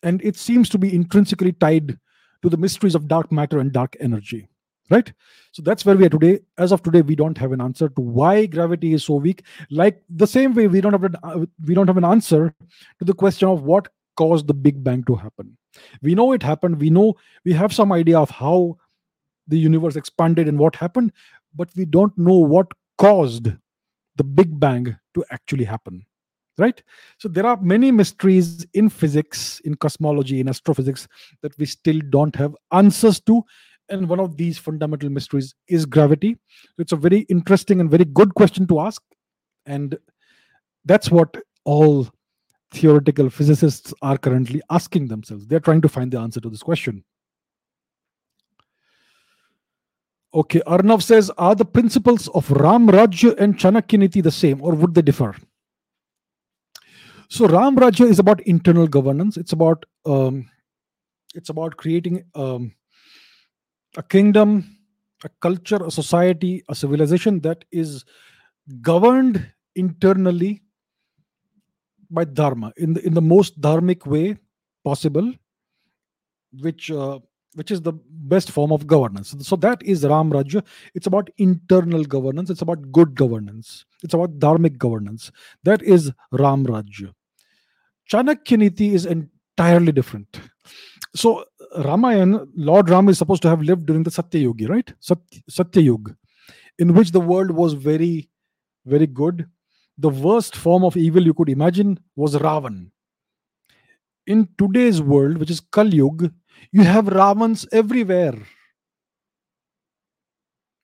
Speaker 1: And it seems to be intrinsically tied to the mysteries of dark matter and dark energy right? So that's where we are today. As of today we don't have an answer to why gravity is so weak. Like the same way we don't have an, uh, we don't have an answer to the question of what caused the big bang to happen. We know it happened. We know we have some idea of how the universe expanded and what happened but we don't know what caused the big bang to actually happen. Right? So there are many mysteries in physics in cosmology in astrophysics that we still don't have answers to and one of these fundamental mysteries is gravity. It's a very interesting and very good question to ask. And that's what all theoretical physicists are currently asking themselves. They're trying to find the answer to this question. Okay arnav says are the principles of ram rajya and chanakya niti the same or would they differ? So ram rajya is about internal governance. It's about um, it's about creating um, a kingdom, a culture, a society, a civilization that is governed internally by dharma in the in the most dharmic way possible, which uh, which is the best form of governance. So that is Ram Rajya. It's about internal governance. It's about good governance. It's about dharmic governance. That is Ram Rajya. Chanakya Niti is entirely different. So Ramayana, Lord Ram is supposed to have lived during the Satya Yuga, right? Satya, Satya Yuga, in which the world was very, very good. The worst form of evil you could imagine was Ravan. In today's world, which is Kali Yuga, you have Ravans everywhere.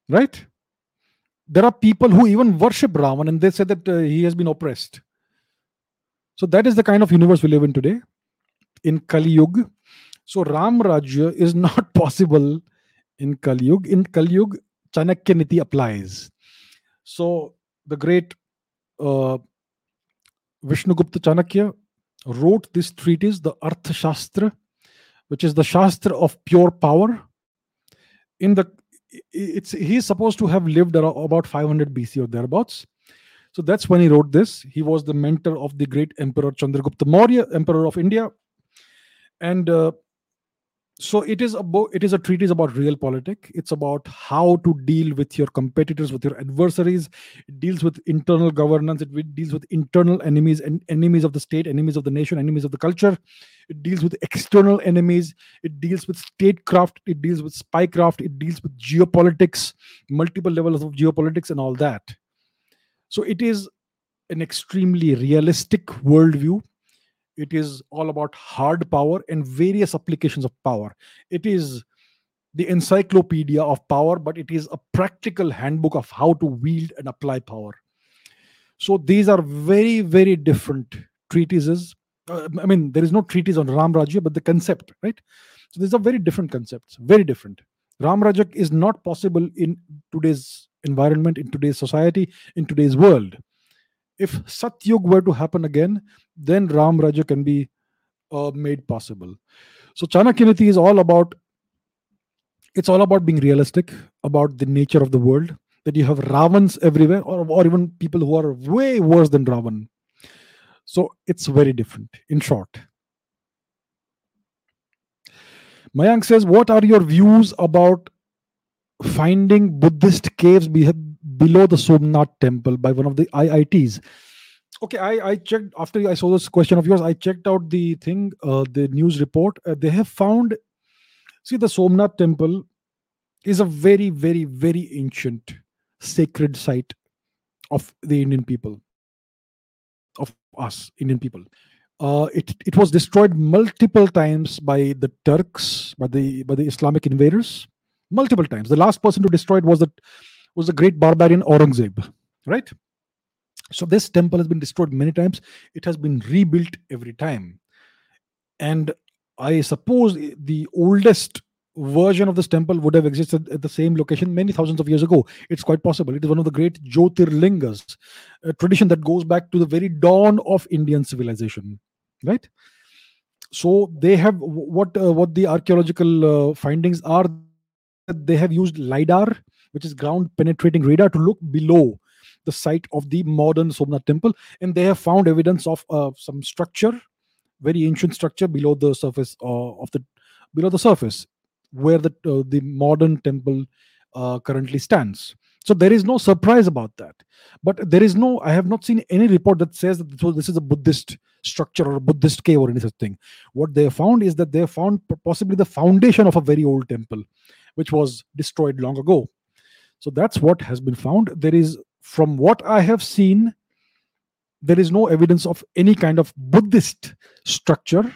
Speaker 1: Right? There are people who even worship Ravan and they say that uh, he has been oppressed. So that is the kind of universe we live in today, in Kali Yuga. So Ram Rajya is not possible in Kali Yuga. In Kali Yuga, Chanakya Niti applies. So the great uh, Vishnugupta Chanakya wrote this treatise, the Artha Shastra, which is the Shastra of pure power. In the it's he's supposed to have lived about 500 BC or thereabouts. So that's when he wrote this. He was the mentor of the great Emperor Chandragupta Maurya, Emperor of India, and uh, so it is about it is a treatise about real politics. It's about how to deal with your competitors with your adversaries. It deals with internal governance. It deals with internal enemies and enemies of the state enemies of the nation enemies of the culture. It deals with external enemies. It deals with statecraft. It deals with spycraft. It deals with geopolitics multiple levels of geopolitics and all that. So it is an extremely realistic worldview it is all about hard power and various applications of power. It is the encyclopedia of power but it is a practical handbook of how to wield and apply power. So these are very very different treatises. Uh, i mean there is no treatise on ram rajya but the concept right? So these are very different concepts very different. Ram rajya is not possible in today's environment in today's society in today's world if Satyug were to happen again, then Ram Rajya can be uh, made possible. So Chanakya Niti is all about it's all about being realistic about the nature of the world. That you have Ravans everywhere, or, or even people who are way worse than Ravan. So it's very different, in short. Mayank says, What are your views about finding Buddhist caves below the Somnath temple by one of the IITs. Okay, I, I checked after I saw this question of yours. I checked out the thing, uh, the news report. Uh, they have found, see, the Somnath temple is a very, very, very ancient sacred site of the Indian people, of us, Indian people. Uh, it it was destroyed multiple times by the Turks, by the by the Islamic invaders, multiple times. The last person to destroy it was the was the great barbarian Aurangzeb, right? So this temple has been destroyed many times. It has been rebuilt every time. And I suppose the oldest version of this temple would have existed at the same location many thousands of years ago. It's quite possible. It is one of the great Jyotirlingas, a tradition that goes back to the very dawn of Indian civilization, right? So they have what uh, what the archaeological uh, findings are. They have used lidar which is ground penetrating radar to look below the site of the modern Somnath temple. And they have found evidence of uh, some structure, very ancient structure below the surface uh, of the below the surface where the uh, the modern temple uh, currently stands. So there is no surprise about that. But there is no, I have not seen any report that says that this is a Buddhist structure or a Buddhist cave or any such thing. What they found is that they found possibly the foundation of a very old temple, which was destroyed long ago. So that's what has been found. There is, from what I have seen, there is no evidence of any kind of Buddhist structure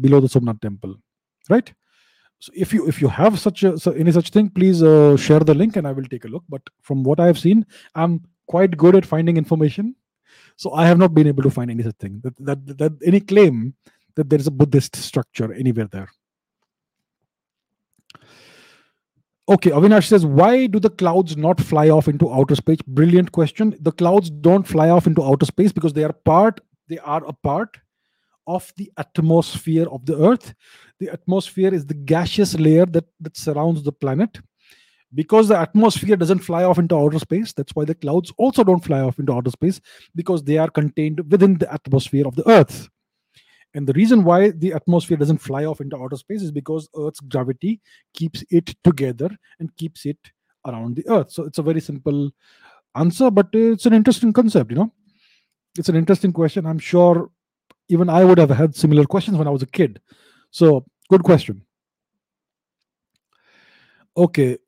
Speaker 1: below the Somnath temple, right? So if you if you have such a so any such thing, please uh, share the link and I will take a look. But from what I have seen, I'm quite good at finding information, so I have not been able to find any such thing that that, that any claim that there is a Buddhist structure anywhere there. Okay, Avinash says, why do the clouds not fly off into outer space? Brilliant question. The clouds don't fly off into outer space because they are part, they are a part of the atmosphere of the Earth. The atmosphere is the gaseous layer that, that surrounds the planet. Because the atmosphere doesn't fly off into outer space, that's why the clouds also don't fly off into outer space because they are contained within the atmosphere of the Earth. And the reason why the atmosphere doesn't fly off into outer space is because Earth's gravity keeps it together and keeps it around the Earth. So it's a very simple answer, but it's an interesting concept, you know. It's an interesting question. I'm sure even I would have had similar questions when I was a kid. So, good question. Okay.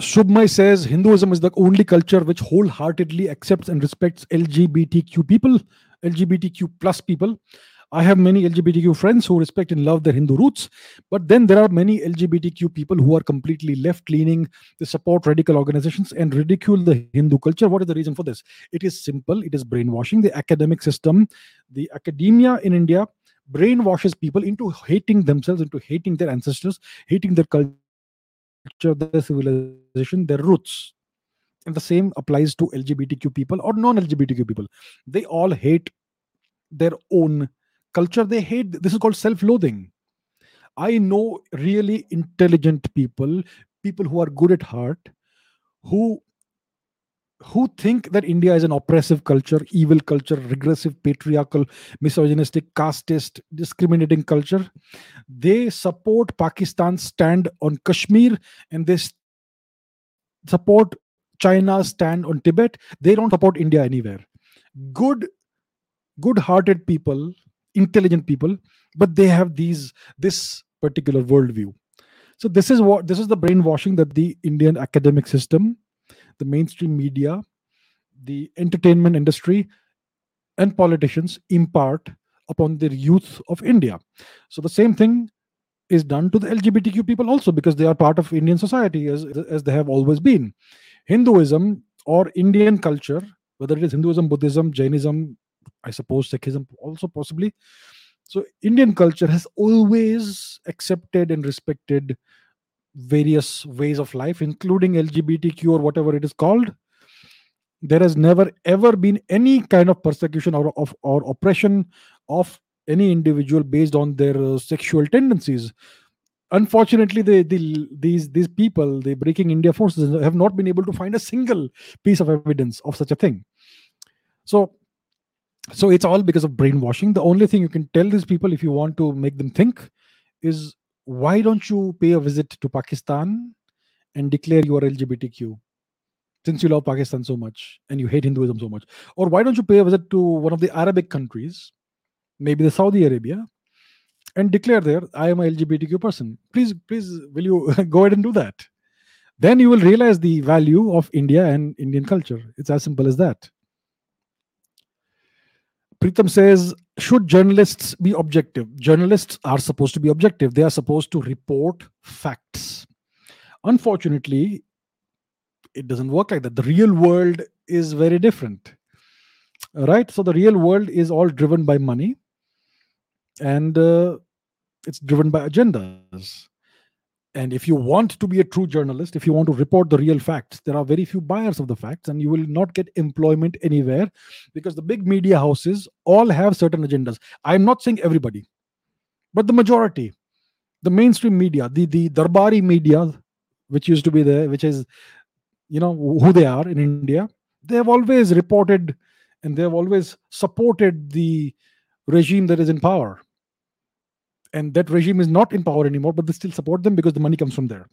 Speaker 1: Shubhmai says Hinduism is the only culture which wholeheartedly accepts and respects LGBTQ people, LGBTQ plus people. I have many LGBTQ friends who respect and love their Hindu roots, but then there are many LGBTQ people who are completely left leaning. They support radical organizations and ridicule the Hindu culture. What is the reason for this? It is simple, it is brainwashing. The academic system, the academia in India brainwashes people into hating themselves, into hating their ancestors, hating their culture, their civilization, their roots. And the same applies to LGBTQ people or non LGBTQ people. They all hate their own culture they hate this is called self-loathing i know really intelligent people people who are good at heart who who think that India is an oppressive culture, evil culture, regressive, patriarchal, misogynistic, casteist, discriminating culture. They support Pakistan's stand on Kashmir and they support China's stand on Tibet. They don't support India anywhere. Good, good-hearted people intelligent people but they have these this particular worldview. So this is what this is the brainwashing that the indian academic system the mainstream media the entertainment industry and politicians impart upon the youth of india. So the same thing is done to the lgbtq people also because they are part of indian society as, as they have always been. Hinduism or indian culture whether it is hinduism buddhism jainism I suppose Sikhism also possibly. So Indian culture has always accepted and respected various ways of life, including LGBTQ or whatever it is called. There has never ever been any kind of persecution or of or oppression of any individual based on their uh, sexual tendencies. Unfortunately, they, they, these these people, the Breaking India forces, have not been able to find a single piece of evidence of such a thing. So so it's all because of brainwashing. The only thing you can tell these people if you want to make them think is why don't you pay a visit to pakistan and declare you are lgbtq since you love pakistan so much and you hate hinduism so much. Or why don't you pay a visit to one of the arabic countries maybe the saudi arabia and declare there i am a lgbtq person. Please please will you go ahead and do that? Then you will realize the value of india and indian culture. It's as simple as that Pritam says, should journalists be objective? Journalists are supposed to be objective. They are supposed to report facts. Unfortunately, it doesn't work like that. The real world is very different. Right? So the real world is all driven by money and uh, it's driven by agendas. And if you want to be a true journalist, if you want to report the real facts, there are very few buyers of the facts, and you will not get employment anywhere because the big media houses all have certain agendas. I'm not saying everybody, but the majority, the mainstream media, the, the Darbari media, which used to be there, which is, you know, who they are in India, they have always reported and they have always supported the regime that is in power and that regime is not in power anymore but they still support them because the money comes from there.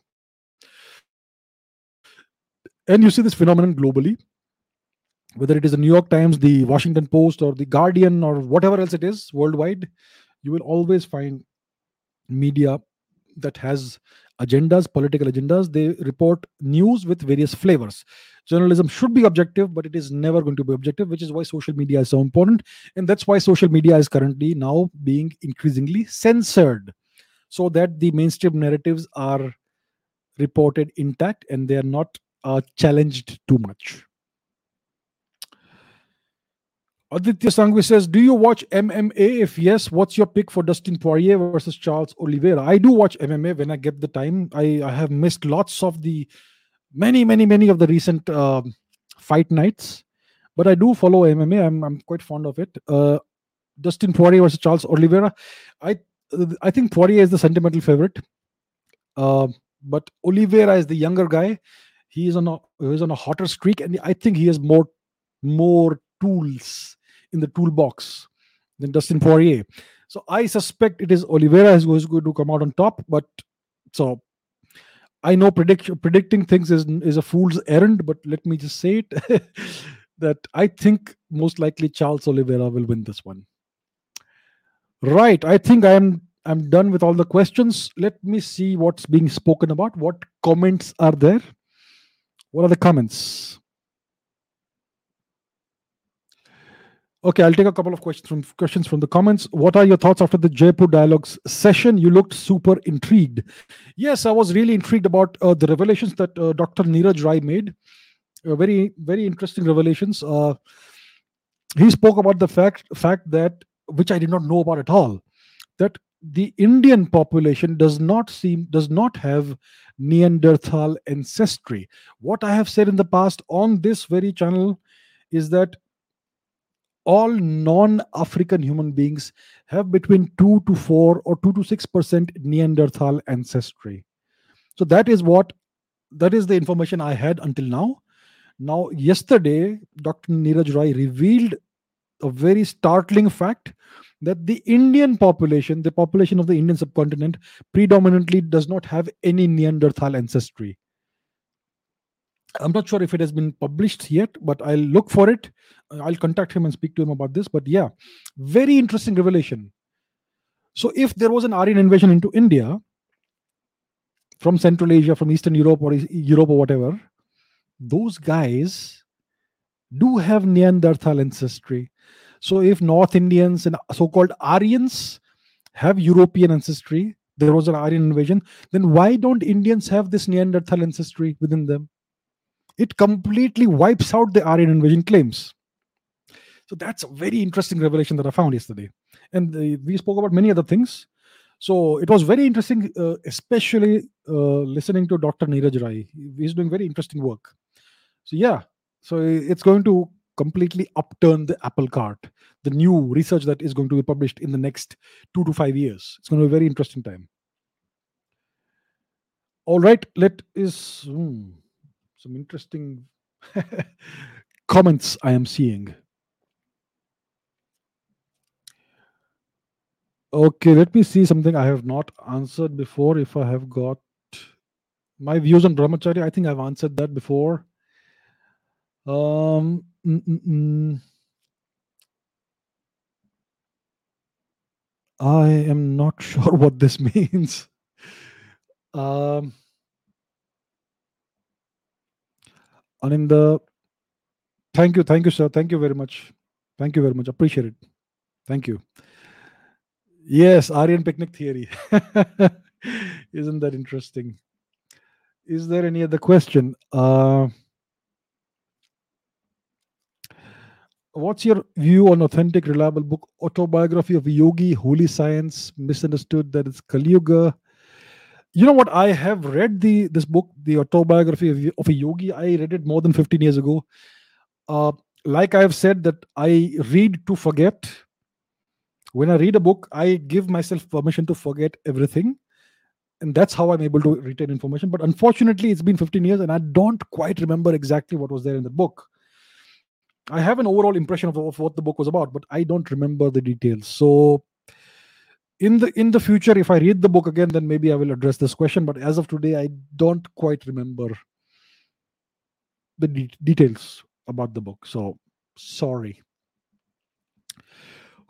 Speaker 1: And you see this phenomenon globally whether it is the new york times the washington post or the guardian or whatever else it is worldwide you will always find media that has agendas political agendas they report news with various flavors. Journalism should be objective but it is never going to be objective which is why social media is so important. And that's why social media is currently now being increasingly censored so that the mainstream narratives are reported intact and they are not uh, challenged too much Aditya Sangvi says, Do you watch MMA? If yes, what's your pick for Dustin Poirier versus Charles Oliveira? I do watch MMA when I get the time. I, I have missed lots of the many, many, many of the recent uh, fight nights, but I do follow MMA. I'm, I'm quite fond of it. Uh, Dustin Poirier versus Charles Oliveira. I I think Poirier is the sentimental favorite, uh, but Oliveira is the younger guy. He is on a he is on a hotter streak, and I think he has more more tools in the toolbox than Dustin Poirier. So I suspect it is Oliveira who is going to come out on top. But so I know predict, predicting things is is a fool's errand. But let me just say it that I think most likely Charles Oliveira will win this one. Right. I think I am I'm done with all the questions. Let me see what's being spoken about. What comments are there? What are the comments? Okay, I'll take a couple of questions from questions from the comments. What are your thoughts after the Jaipur Dialogues session? You looked super intrigued. Yes, I was really intrigued about uh, the revelations that uh, Dr. Neeraj Rai made. Uh, very, very interesting revelations. Uh, he spoke about the fact fact that which I did not know about at all, that the Indian population does not seem does not have Neanderthal ancestry. What I have said in the past on this very channel is that all non-African human beings have between two to four or two to six percent Neanderthal ancestry. So that is what that is the information I had until now. Now, yesterday, Dr. Neeraj Rai revealed a very startling fact that the Indian population, the population of the Indian subcontinent, predominantly does not have any Neanderthal ancestry. I'm not sure if it has been published yet, but I'll look for it. Uh, I'll contact him and speak to him about this. But yeah, very interesting revelation. So, if there was an Aryan invasion into India from Central Asia, from Eastern Europe or Europe or whatever, those guys do have Neanderthal ancestry. So if North Indians and so-called Aryans have European ancestry, there was an Aryan invasion, then why don't Indians have this Neanderthal ancestry within them? It completely wipes out the Aryan invasion claims. So that's a very interesting revelation that I found yesterday. And uh, we spoke about many other things. So it was very interesting, uh, especially uh, listening to Dr. Neeraj Rai. He's doing very interesting work. So yeah, so it's going to completely upturn the apple cart the new research that is going to be published in the next two to five years it's going to be a very interesting time all right let is hmm, some interesting comments i am seeing okay let me see something i have not answered before if i have got my views on brahmacharya i think i've answered that before um Mm-mm-mm. I am not sure what this means. Um, the thank you, thank you, sir. Thank you very much. Thank you very much. Appreciate it. Thank you. Yes, Aryan picnic theory. Isn't that interesting? Is there any other question? Uh, what's your view on authentic, reliable book, autobiography of yogi, holy science, misunderstood that it's Kali Yuga? You know what? I have read the this book, the autobiography of, of a yogi. I read it more than 15 years ago. Uh, like I have said, that I read to forget. When I read a book, I give myself permission to forget everything. And that's how I'm able to retain information. But unfortunately, it's been 15 years and I don't quite remember exactly what was there in the book I have an overall impression of, of what the book was about, but I don't remember the details. So in the in the future, if I read the book again, then maybe I will address this question. But as of today, I don't quite remember the de- details about the book. So sorry.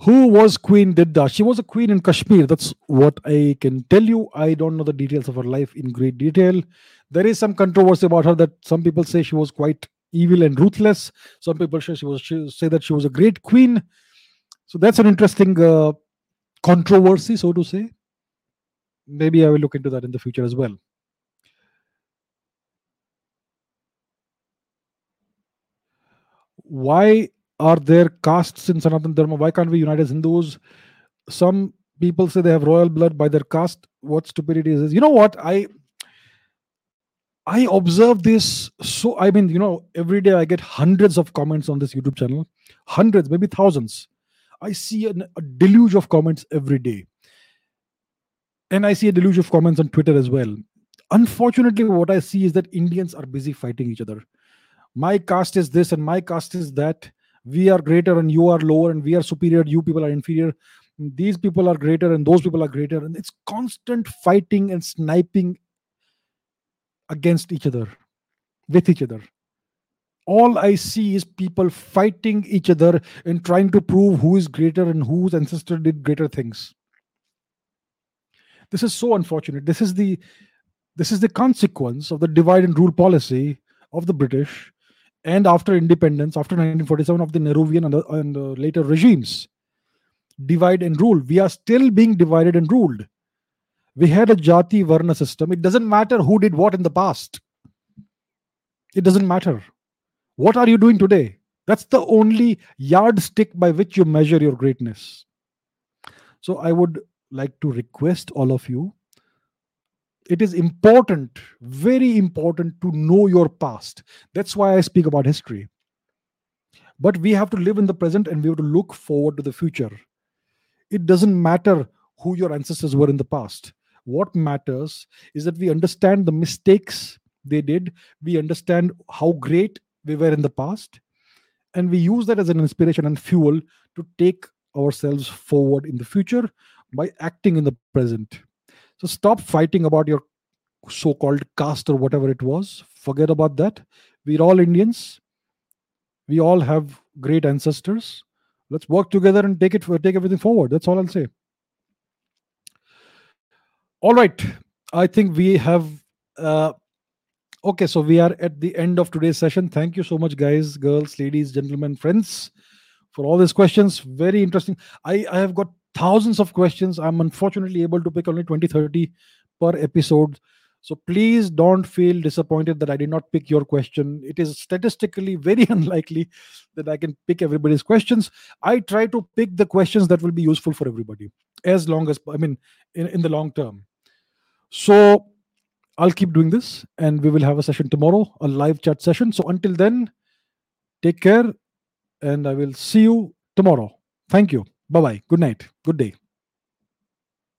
Speaker 1: Who was Queen Didda? She was a queen in Kashmir. That's what I can tell you. I don't know the details of her life in great detail. There is some controversy about her that some people say she was quite evil and ruthless. Some people say she was she say that she was a great queen. So that's an interesting uh, controversy, so to say. Maybe I will look into that in the future as well. Why are there castes in Sanatan Dharma? Why can't we unite as Hindus? Some people say they have royal blood by their caste. What stupidity is this? You know what? I I observe this so I mean, you know, every day I get hundreds of comments on this YouTube channel, hundreds, maybe thousands. I see an, a deluge of comments every day. And I see a deluge of comments on Twitter as well. Unfortunately, what I see is that Indians are busy fighting each other. My caste is this and my caste is that. We are greater and you are lower and we are superior, you people are inferior. these people are greater and those people are greater and it's constant fighting and sniping against each other with each other all i see is people fighting each other and trying to prove who is greater and whose ancestor did greater things. This is so unfortunate. This is the this is the consequence of the divide and rule policy of the british and after independence after 1947 of the nehruvian and, the, and the later regimes. Divide and rule. We are still being divided and ruled. We had a jati varna system. It doesn't matter who did what in the past. It doesn't matter what are you doing today? That's the only yardstick by which you measure your greatness. So i would like to request all of you it is important very important to know your past. That's why i speak about history. But we have to live in the present and we have to look forward to the future. It doesn't matter who your ancestors were in the past. What matters is that we understand the mistakes they did. We understand how great we were in the past and we use that as an inspiration and fuel to take ourselves forward in the future by acting in the present. So stop fighting about your so called caste or whatever it was. Forget about that. We're all indians. We all have great ancestors. Let's work together and take it take everything forward. That's all i'll say. All right. I think we have uh, okay so we are at the end of today's session. Thank you so much guys girls ladies gentlemen friends for all these questions. Very interesting. I i have got thousands of questions. I'm unfortunately able to pick only 20 30 per episode. So please don't feel disappointed that i did not pick your question. It is statistically very unlikely that i can pick everybody's questions. I try to pick the questions that will be useful for everybody as long as i mean in, in the long term. So i'll keep doing this and we will have a session tomorrow a live chat session so until then take care and i will see you tomorrow thank you Bye bye. Good night. Good day.